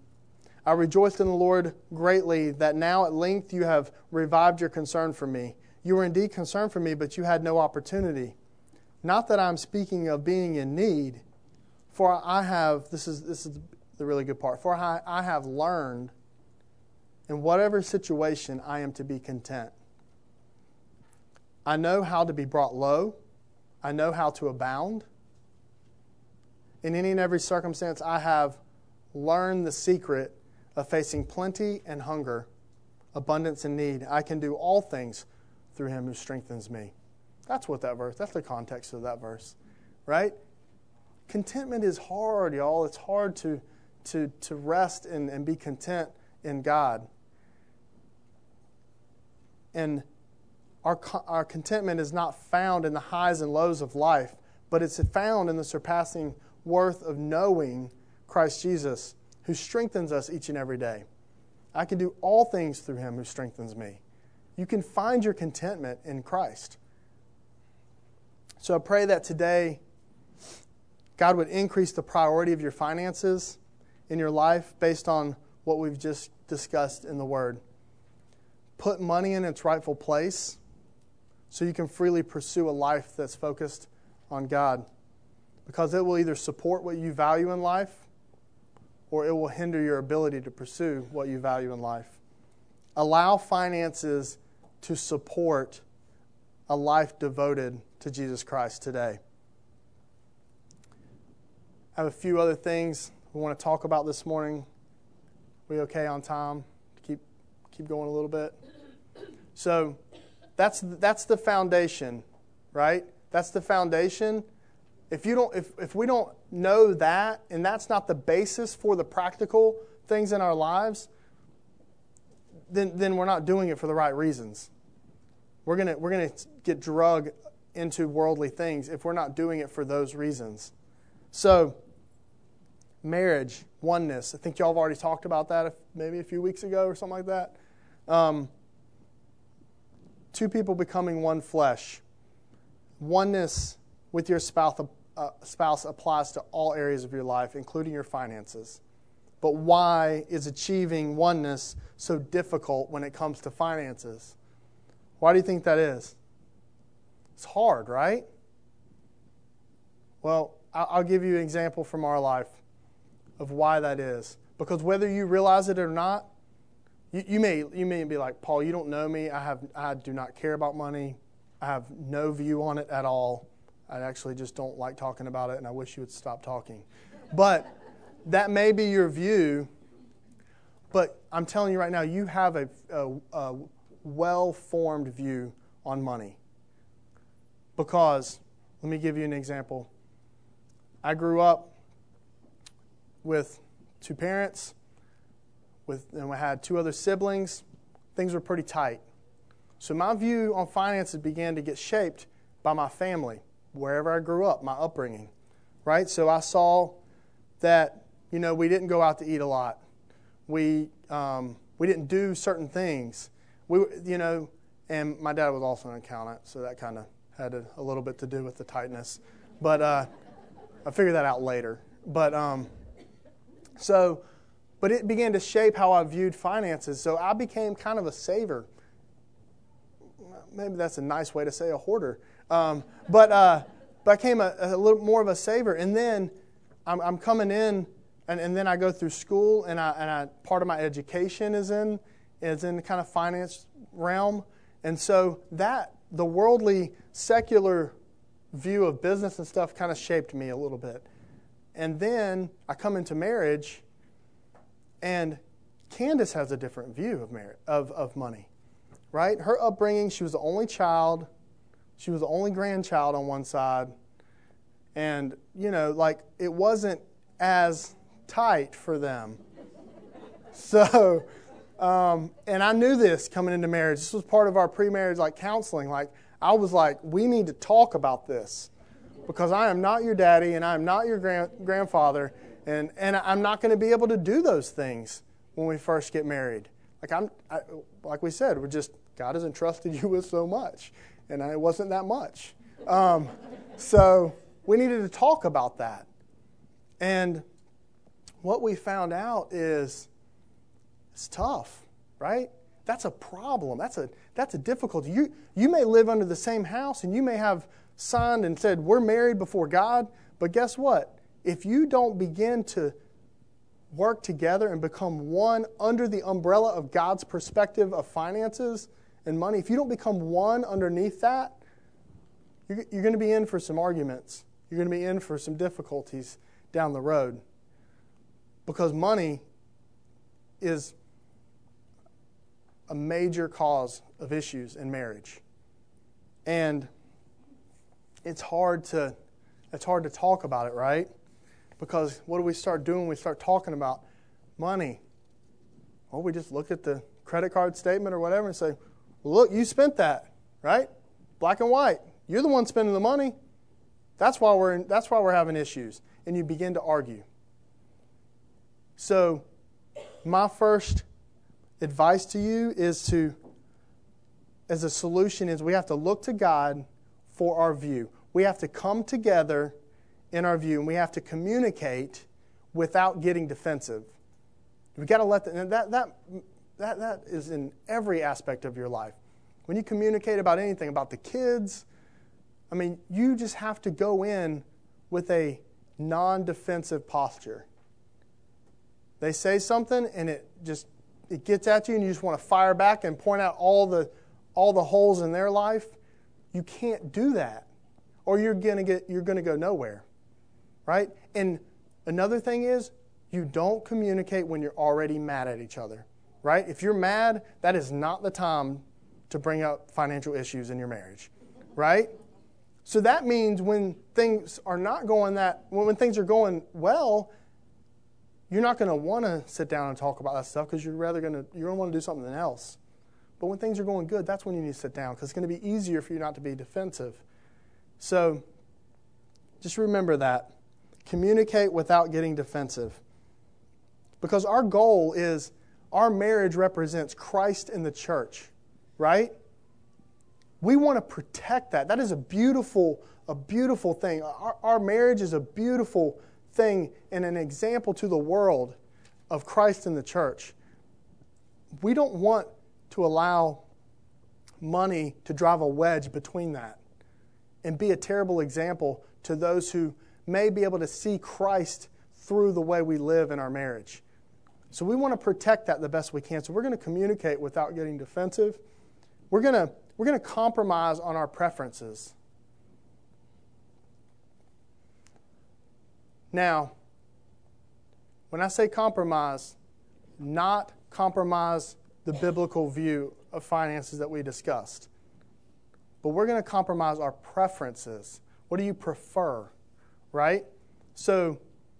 I rejoiced in the Lord greatly that now at length you have revived your concern for me. You were indeed concerned for me, but you had no opportunity. Not that I'm speaking of being in need, for I have, this is, this is the really good part, for I, I have learned in whatever situation I am to be content. I know how to be brought low. I know how to abound. In any and every circumstance, I have learned the secret of facing plenty and hunger, abundance and need. I can do all things through him who strengthens me. That's what that verse, that's the context of that verse, right? Contentment is hard, y'all. It's hard to, to, to rest and, and be content in God. And our, our contentment is not found in the highs and lows of life, but it's found in the surpassing worth of knowing Christ Jesus, who strengthens us each and every day. I can do all things through him who strengthens me. You can find your contentment in Christ. So I pray that today God would increase the priority of your finances in your life based on what we've just discussed in the Word. Put money in its rightful place so you can freely pursue a life that's focused on God. Because it will either support what you value in life or it will hinder your ability to pursue what you value in life. Allow finances to support a life devoted to Jesus Christ today. I have a few other things we want to talk about this morning. We okay on time? To keep keep going a little bit. So, that's, that's the foundation, right? That's the foundation. If, you don't, if, if we don't know that, and that's not the basis for the practical things in our lives, then, then we're not doing it for the right reasons. We're going to we're gonna get drug into worldly things if we're not doing it for those reasons. So, marriage, oneness. I think y'all have already talked about that maybe a few weeks ago or something like that. Um, two people becoming one flesh. Oneness with your spouse, uh, spouse applies to all areas of your life, including your finances. But why is achieving oneness so difficult when it comes to finances? Why do you think that is? It's hard, right? Well, I'll give you an example from our life of why that is. Because whether you realize it or not, you, you, may, you may be like, Paul, you don't know me. I, have, I do not care about money. I have no view on it at all. I actually just don't like talking about it, and I wish you would stop talking. But that may be your view, but I'm telling you right now, you have a, a, a well formed view on money. Because, let me give you an example. I grew up with two parents, with, and we had two other siblings. Things were pretty tight. So my view on finances began to get shaped by my family, wherever I grew up, my upbringing, right? So I saw that, you know, we didn't go out to eat a lot. We, um, we didn't do certain things. We, you know, and my dad was also an accountant, so that kind of had a, a, little bit to do with the tightness. But uh, I figured that out later. But um, so, but it began to shape how I viewed finances. So I became kind of a saver maybe that's a nice way to say a hoarder. Um, but, uh, I became a, a, little more of a saver. And then I'm, I'm coming in, and, and, then I go through school, and, I, and I, part of my education is in, is in the kind of finance realm. And so that, the worldly, secular view of business and stuff kind of shaped me a little bit. And then I come into marriage, and Candace has a different view of, of, of money right? Her upbringing, she was the only child. She was the only grandchild on one side. And, you know, like it wasn't as tight for them. *laughs* So, um, and I knew this coming into marriage. This was part of our pre marriage like counseling. Like, I was like, we need to talk about this because I am not your daddy and I am not your grand- grandfather. And, and I'm not going to be able to do those things when we first get married. Like I'm, I, like we said, we're just God has entrusted *laughs* you with so much, and it wasn't that much. Um, so we needed to talk about that, and what we found out is it's tough, right? That's a problem. That's a that's a difficulty. You you may live under the same house, and you may have signed and said we're married before God, but guess what? If you don't begin to work together and become one under the umbrella of God's perspective of finances and money, if you don't become one underneath that, you're, you're going to be in for some arguments. You're going to be in for some difficulties down the road. Because money is a major cause of issues in marriage. And it's hard to it's hard to talk about it, right? Because what do we start doing? We start talking about money. Well, we just look at the credit card statement or whatever and say, look, you spent that, right? Black and white. You're the one spending the money. That's why we're, in, that's why we're having issues. And you begin to argue. So, my first advice to you is to, as a solution, is we have to look to God for our view. We have to come together in our view, and we have to communicate without getting defensive. We've got to let the, that, that, that, that is in every aspect of your life. When you communicate about anything, about the kids, I mean, you just have to go in with a non defensive posture. They say something and it just it gets at you and you just want to fire back and point out all the all the holes in their life. You can't do that. Or you're gonna get you're gonna go nowhere right? And another thing is, you don't communicate when you're already mad at each other, right? If you're mad, that is not the time to bring up financial issues in your marriage, right? So that means when things are not going that, when things are going well, you're not going to want to sit down and talk about that stuff because you're rather going to, you're going to want to do something else. But when things are going good, that's when you need to sit down because it's going to be easier for you not to be defensive. So just remember that. Communicate without getting defensive. Because our goal is our marriage represents Christ in the church, right? We want to protect that. That is a beautiful a beautiful thing. Our, our marriage is a beautiful thing and an example to the world of Christ in the church. We don't want to allow money to drive a wedge between that and be a terrible example to those who may be able to see Christ through the way we live in our marriage. So we want to protect that the best we can. So we're going to communicate without getting defensive. We're going to, we're going to compromise on our preferences. Now, when I say compromise, not compromise the biblical view of finances that we discussed. But we're going to compromise our preferences. What do you prefer? Right? So,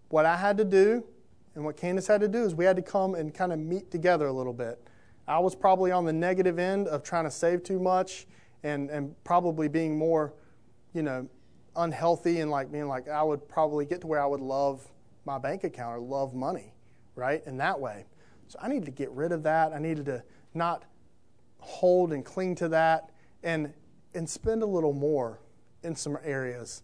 what I had to do and what Candace had to do is we had to come and kind of meet together a little bit. I was probably on the negative end of trying to save too much and, and probably being more, you know, unhealthy and like being like, I would probably get to where I would love my bank account or love money, right? In that way. So I needed to get rid of that. I needed to not hold and cling to that and, and spend a little more in some areas.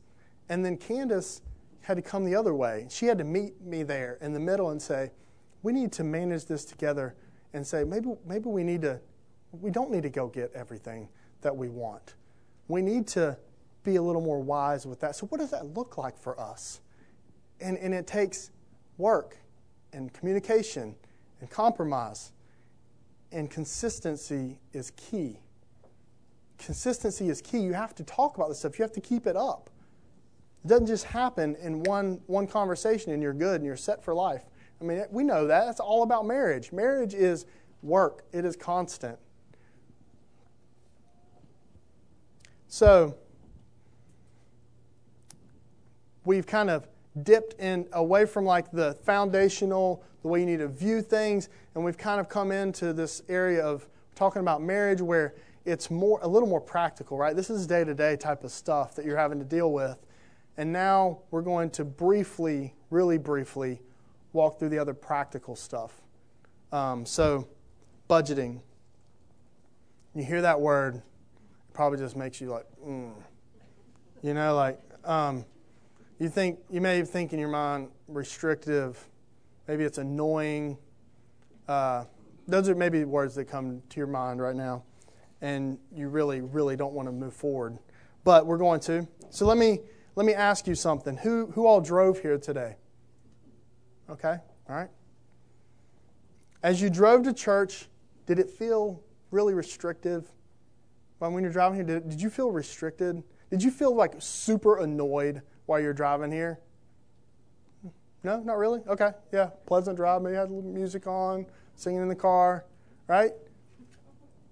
And then Candace had to come the other way. She had to meet me there in the middle and say, we need to manage this together and say, maybe, maybe we need to, we don't need to go get everything that we want. We need to be a little more wise with that. So, what does that look like for us? And, and it takes work and communication and compromise. And consistency is key. Consistency is key. You have to talk about this stuff, you have to keep it up. It doesn't just happen in one, one conversation and you're good and you're set for life. I mean, we know that. That's all about marriage. Marriage is work, it is constant. So, we've kind of dipped in away from like the foundational, the way you need to view things, and we've kind of come into this area of talking about marriage where it's more a little more practical, right? This is day to day type of stuff that you're having to deal with. And now we're going to briefly, really briefly, walk through the other practical stuff. Um, so, budgeting. You hear that word, it probably just makes you like, mm. you know, like um, you think you may think in your mind restrictive, maybe it's annoying. Uh, those are maybe words that come to your mind right now, and you really, really don't want to move forward. But we're going to. So let me let me ask you something. Who who all drove here today? Okay, all right. As you drove to church, did it feel really restrictive? When you're driving here, did, did you feel restricted? Did you feel like super annoyed while you're driving here? No, not really? Okay, yeah. Pleasant drive. Maybe had a little music on, singing in the car, right?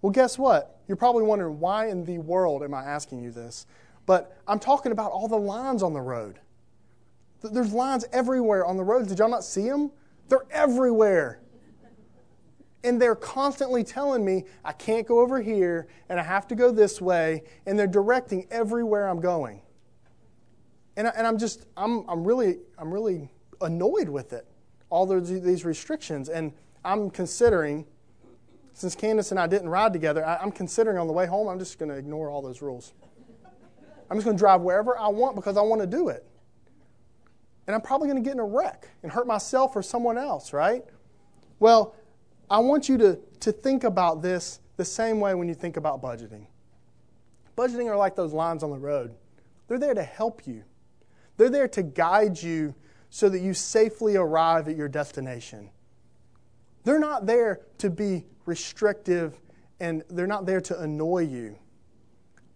Well, guess what? You're probably wondering why in the world am I asking you this? But I'm talking about all the lines on the road. There's lines everywhere on the roads. Did y'all not see them? They're everywhere. And they're constantly telling me I can't go over here and I have to go this way, and they're directing everywhere I'm going. And, I, and I'm just, I'm, I'm, really, I'm really annoyed with it, all these restrictions. And I'm considering, since Candace and I didn't ride together, I, I'm considering on the way home, I'm just going to ignore all those rules. I'm just going to drive wherever I want because I want to do it. And I'm probably going to get in a wreck and hurt myself or someone else, right? Well, I want you to, to think about this the same way when you think about budgeting. Budgeting are like those lines on the road, they're there to help you, they're there to guide you so that you safely arrive at your destination. They're not there to be restrictive and they're not there to annoy you.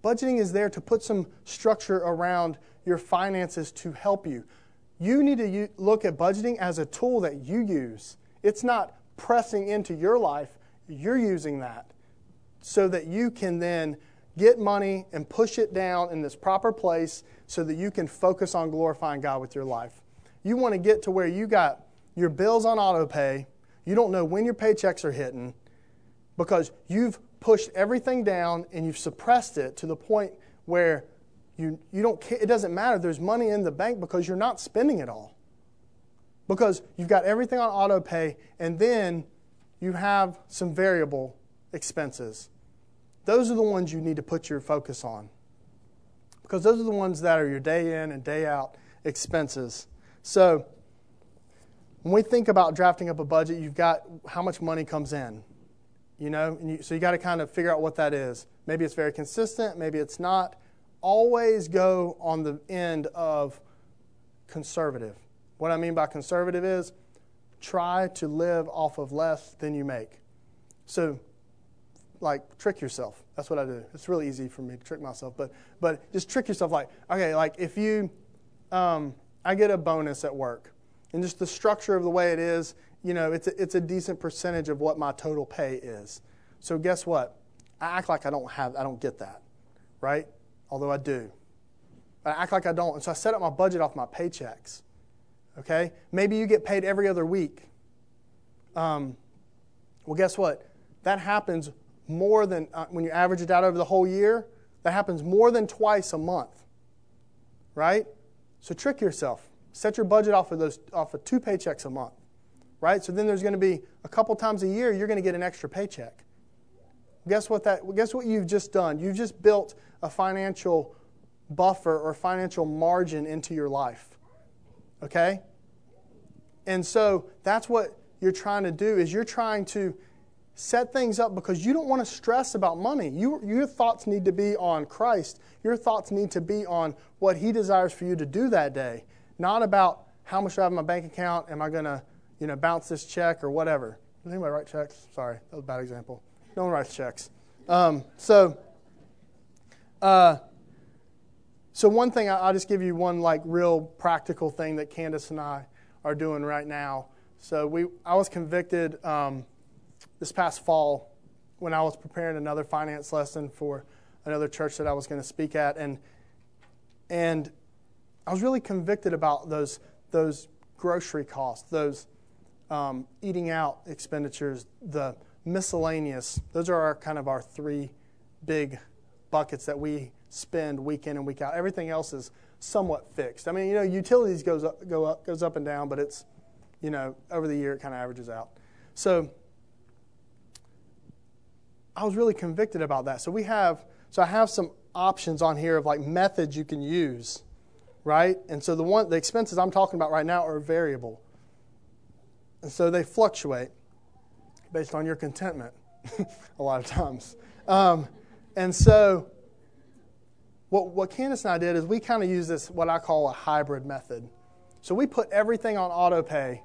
Budgeting is there to put some structure around your finances to help you. You need to look at budgeting as a tool that you use. It's not pressing into your life, you're using that so that you can then get money and push it down in this proper place so that you can focus on glorifying God with your life. You want to get to where you got your bills on auto pay, you don't know when your paychecks are hitting because you've pushed everything down and you've suppressed it to the point where you, you don't it doesn't matter there's money in the bank because you're not spending it all because you've got everything on auto pay and then you have some variable expenses those are the ones you need to put your focus on because those are the ones that are your day in and day out expenses. So when we think about drafting up a budget, you've got how much money comes in. You know, you, so you got to kind of figure out what that is. Maybe it's very consistent, maybe it's not. Always go on the end of conservative. What I mean by conservative is try to live off of less than you make. So, like, trick yourself. That's what I do. It's really easy for me to trick myself, but but just trick yourself. Like, okay, like if you, um, I get a bonus at work, and just the structure of the way it is, you know, it's a, it's a decent percentage of what my total pay is. So guess what? I act like I don't have, I don't get that, right? Although I do. I act like I don't. And so I set up my budget off my paychecks. Okay? Maybe you get paid every other week. Um, well, guess what? That happens more than, uh, when you average it out over the whole year, that happens more than twice a month. Right? So trick yourself. Set your budget off of those off of two paychecks a month. Right? So then there's going to be a couple times a year you're going to get an extra paycheck. Guess what that guess what you've just done? You've just built a financial buffer or financial margin into your life. Okay? And so that's what you're trying to do is you're trying to set things up because you don't want to stress about money. You, your thoughts need to be on Christ. Your thoughts need to be on what He desires for you to do that day, not about how much I have in my bank account. Am I going to, you know, bounce this check or whatever? Does anybody write checks? Sorry, that was a bad example. No one writes checks. Um, so, uh, so one thing I'll just give you one like real practical thing that Candace and I are doing right now. So we, I was convicted um, this past fall when I was preparing another finance lesson for another church that I was going to speak at, and and I was really convicted about those those grocery costs, those um, eating out expenditures, the miscellaneous. Those are our kind of our three big buckets that we spend week in and week out. Everything else is somewhat fixed. I mean, you know, utilities goes up, go up, goes up and down, but it's, you know, over the year it kind of averages out. So I was really convicted about that. So we have, so I have some options on here of like methods you can use, right? And so the one, the expenses I'm talking about right now are variable, and so they fluctuate based on your contentment *laughs* a lot of times. Um, and so what, what Candace and I did is we kind of use this, what I call a hybrid method. So we put everything on auto pay,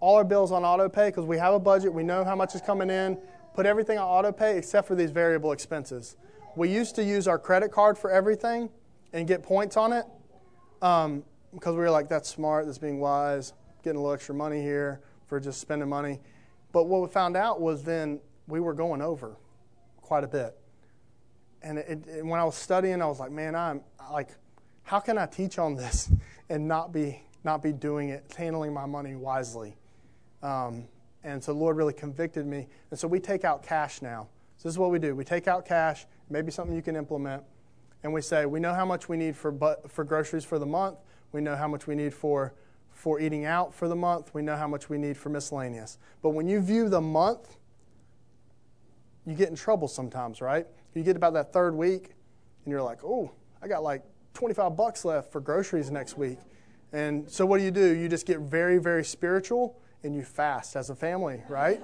all our bills on auto pay because we have a budget, we know how much is coming in, put everything on auto pay except for these variable expenses. We used to use our credit card for everything and get points on it um, because we were like, that's smart, that's being wise, getting a little extra money here for just spending money. But what we found out was then we were going over quite a bit and it, it, when I was studying, I was like, man, I'm like, how can I teach on this *laughs* and not be not be doing it, handling my money wisely? Um, and so, Lord really convicted me. And so, we take out cash now. So this is what we do: we take out cash, maybe something you can implement, and we say we know how much we need for but, for groceries for the month. We know how much we need for for eating out for the month. We know how much we need for miscellaneous. But when you view the month, you get in trouble sometimes, right? You get about that third week, and you're like, oh, I got like 25 bucks left for groceries next week. And so what do you do? You just get very, very spiritual and you fast as a family, right?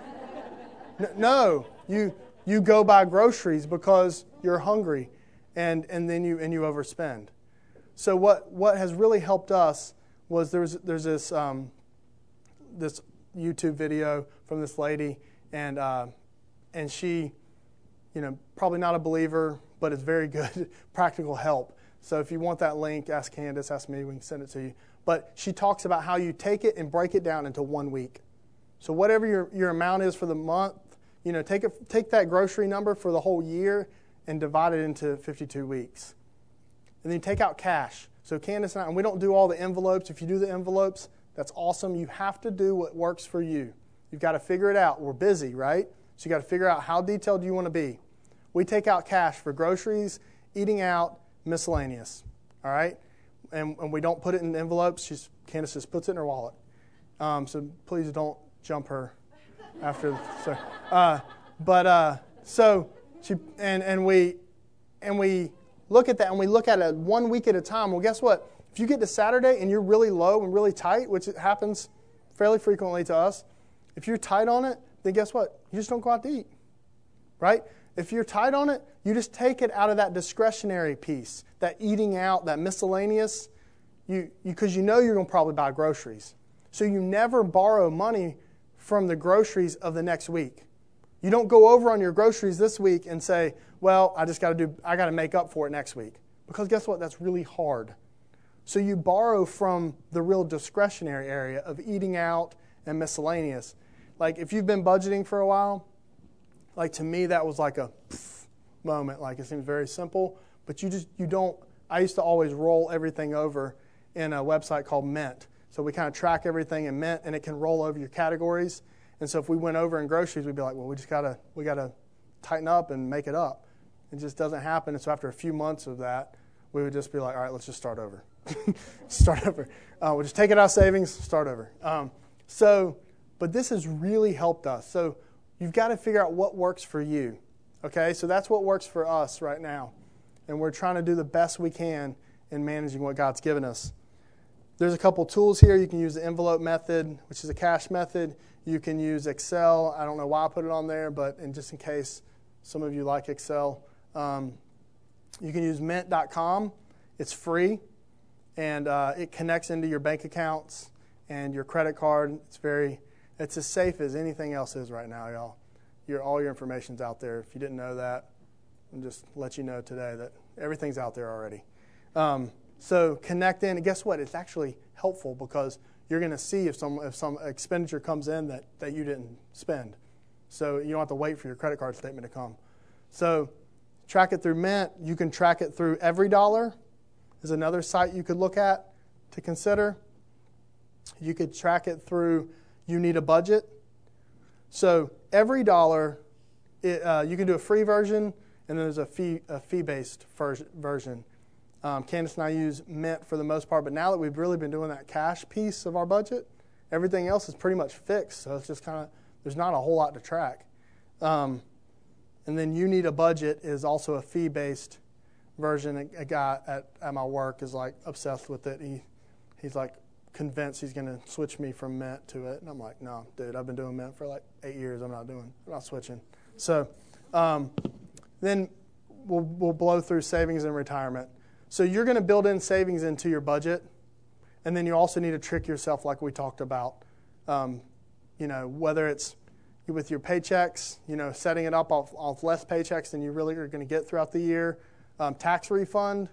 *laughs* no, you you go buy groceries because you're hungry and, and then you and you overspend. So what, what has really helped us was there's there's this um, this YouTube video from this lady and uh, and she you know, probably not a believer, but it's very *laughs* good practical help. So if you want that link, ask Candace, ask me, we can send it to you. But she talks about how you take it and break it down into one week. So whatever your, your amount is for the month, you know, take, it, take that grocery number for the whole year and divide it into 52 weeks. And then take out cash. So Candace and I, and we don't do all the envelopes. If you do the envelopes, that's awesome. You have to do what works for you. You've got to figure it out. We're busy, right? So you got to figure out how detailed you want to be. We take out cash for groceries, eating out, miscellaneous. All right? And, and we don't put it in envelopes. She's, Candace just puts it in her wallet. Um, so please don't jump her after. So, uh, but uh, so she and and we and we look at that and we look at it one week at a time, well, guess what? If you get to Saturday and you're really low and really tight, which happens fairly frequently to us, if you're tight on it, then guess what? You just don't go out to eat, right? If you're tight on it, you just take it out of that discretionary piece, that eating out, that miscellaneous, you because you, you know you're going to probably buy groceries. So you never borrow money from the groceries of the next week. You don't go over on your groceries this week and say, "Well, I just got to do I got to make up for it next week." Because guess what? That's really hard. So you borrow from the real discretionary area of eating out and miscellaneous. Like if you've been budgeting for a while, like to me that was like a moment. Like it seems very simple, but you just you don't. I used to always roll everything over in a website called Mint. So we kind of track everything in Mint, and it can roll over your categories. And so if we went over in groceries, we'd be like, well, we just gotta we gotta tighten up and make it up. It just doesn't happen. And so after a few months of that, we would just be like, all right, let's just start over. *laughs* start over. Uh, we'll just take it out of savings, start over. Um, so, but this has really helped us. So you've got to figure out what works for you. Okay, so that's what works for us right now. And we're trying to do the best we can in managing what God's given us. There's a couple tools here. You can use the envelope method, which is a cash method. You can use Excel. I don't know why I put it on there, but just in case some of you like Excel, um, you can use mint.com. It's free, and uh, it connects into your bank accounts and your credit card. It's very, it's as safe as anything else is right now, y'all. Your, all your information's out there. If you didn't know that, I'll just let you know today that everything's out there already. Um, so connect in, and guess what? It's actually helpful because you're going to see if some if some expenditure comes in that, that you didn't spend. So you don't have to wait for your credit card statement to come. So track it through Mint. You can track it through EveryDollar. Is another site you could look at to consider. You could track it through You Need a Budget. So every dollar, it, uh, you can do a free version, and then there's a fee a fee based version. Um, Candace and I use Mint for the most part, but now that we've really been doing that cash piece of our budget, everything else is pretty much fixed. So it's just kind of there's not a whole lot to track. Um, and then you need a budget is also a fee based version. A, guy at, at my work is like obsessed with it. He he's like convinced he's going to switch me from Mint to it, and I'm like, no, dude, I've been doing Mint for like eight years. I'm not doing. I'm not switching. So um, then we'll we'll blow through savings and retirement. So you're going to build in savings into your budget, and then you also need to trick yourself, like we talked about. Um, you know, whether it's with your paychecks, you know, setting it up off, off less paychecks than you really are going to get throughout the year. Um, tax refund,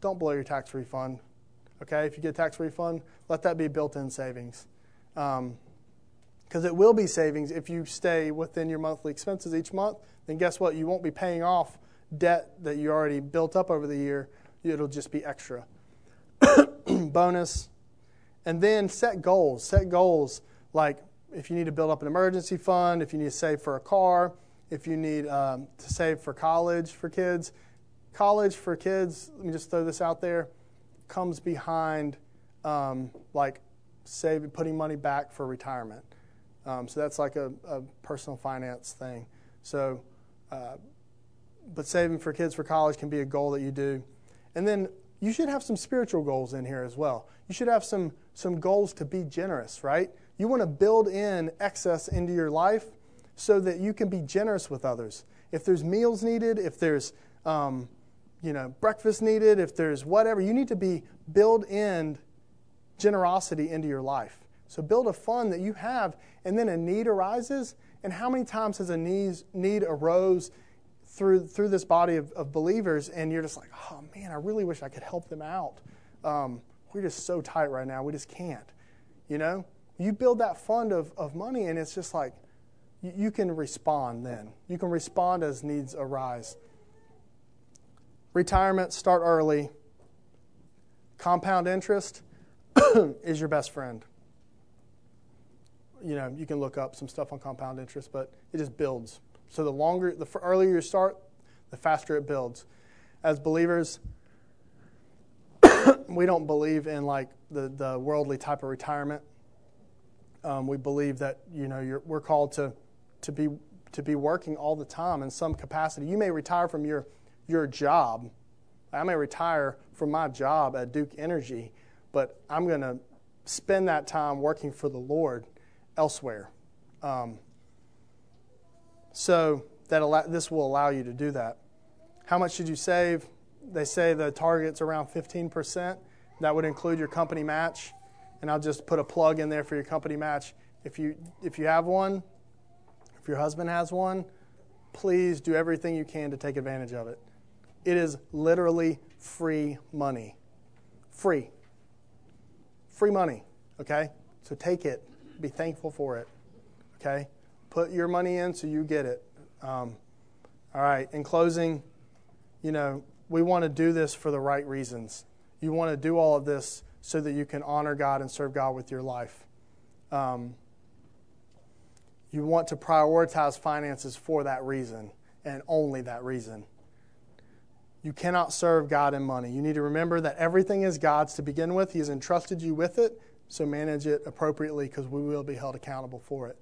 don't blow your tax refund. Okay, if you get tax refund, let that be built-in savings, because um, it will be savings if you stay within your monthly expenses each month. Then guess what? You won't be paying off debt that you already built up over the year it'll just be extra. *clears throat* Bonus. And then set goals. Set goals like if you need to build up an emergency fund, if you need to save for a car, if you need um, to save for college for kids. College for kids, let me just throw this out there, comes behind um, like saving, putting money back for retirement. Um, so that's like a, a, personal finance thing. So, uh, but saving for kids for college can be a goal that you do. And then you should have some spiritual goals in here as well. You should have some, some goals to be generous, right? You want to build in excess into your life so that you can be generous with others. If there's meals needed, if there's um, you know breakfast needed, if there's whatever, you need to be build in generosity into your life. So build a fund that you have, and then a need arises. And how many times has a need, need arose through through this body of, of believers, and you're just like, oh man, I really wish I could help them out. Um, we're just so tight right now, we just can't. You know, you build that fund of, of money, and it's just like you, you can respond then. You can respond as needs arise. Retirement, start early. Compound interest *coughs* is your best friend. You know, you can look up some stuff on compound interest, but it just builds. So the longer, the earlier you start, the faster it builds. As believers, *coughs* we don't believe in like the, the worldly type of retirement. Um, we believe that you know we're called to to be to be working all the time in some capacity. You may retire from your your job, I may retire from my job at Duke Energy, but I'm going to spend that time working for the Lord elsewhere. Um, so that allow, this will allow you to do that. How much should you save? They say the target's around 15%. That would include your company match. And I'll just put a plug in there for your company match. If you, if you have one, if your husband has one, please do everything you can to take advantage of it. It is literally free money. Free. Free money, okay? So take it. Be thankful for it, okay? Put your money in so you get it. Um, all right, in closing, you know, we want to do this for the right reasons. You want to do all of this so that you can honor God and serve God with your life. Um, you want to prioritize finances for that reason and only that reason. You cannot serve God in money. You need to remember that everything is God's to begin with. He has entrusted you with it, so manage it appropriately because we will be held accountable for it.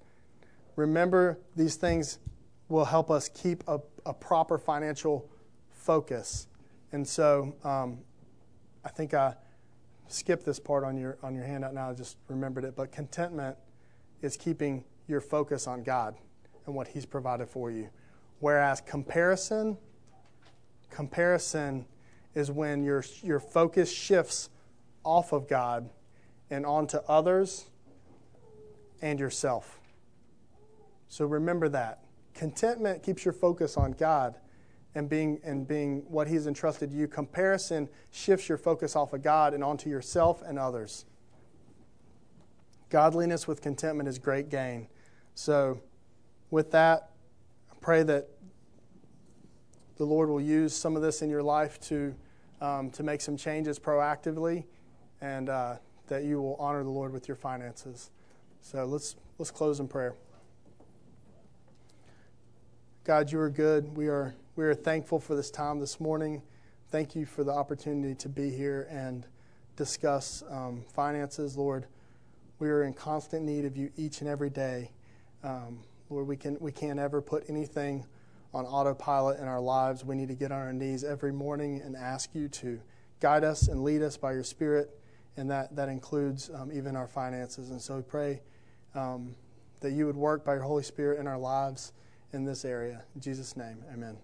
Remember, these things will help us keep a, a proper financial focus. And so um, I think I skipped this part on your, on your handout now, I just remembered it. But contentment is keeping your focus on God and what He's provided for you. Whereas comparison, comparison is when your, your focus shifts off of God and onto others and yourself. So remember that. Contentment keeps your focus on God and being and being what he's entrusted you. Comparison shifts your focus off of God and onto yourself and others. Godliness with contentment is great gain. So, with that, I pray that the Lord will use some of this in your life to, um, to make some changes proactively and uh, that you will honor the Lord with your finances. So, let's, let's close in prayer. God, you are good. We are, we are thankful for this time this morning. Thank you for the opportunity to be here and discuss um, finances, Lord. We are in constant need of you each and every day. Um, Lord, we, can, we can't ever put anything on autopilot in our lives. We need to get on our knees every morning and ask you to guide us and lead us by your Spirit, and that, that includes um, even our finances. And so we pray um, that you would work by your Holy Spirit in our lives in this area. In Jesus' name, amen.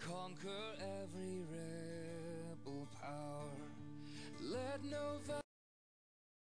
conquer every rebel power. Let no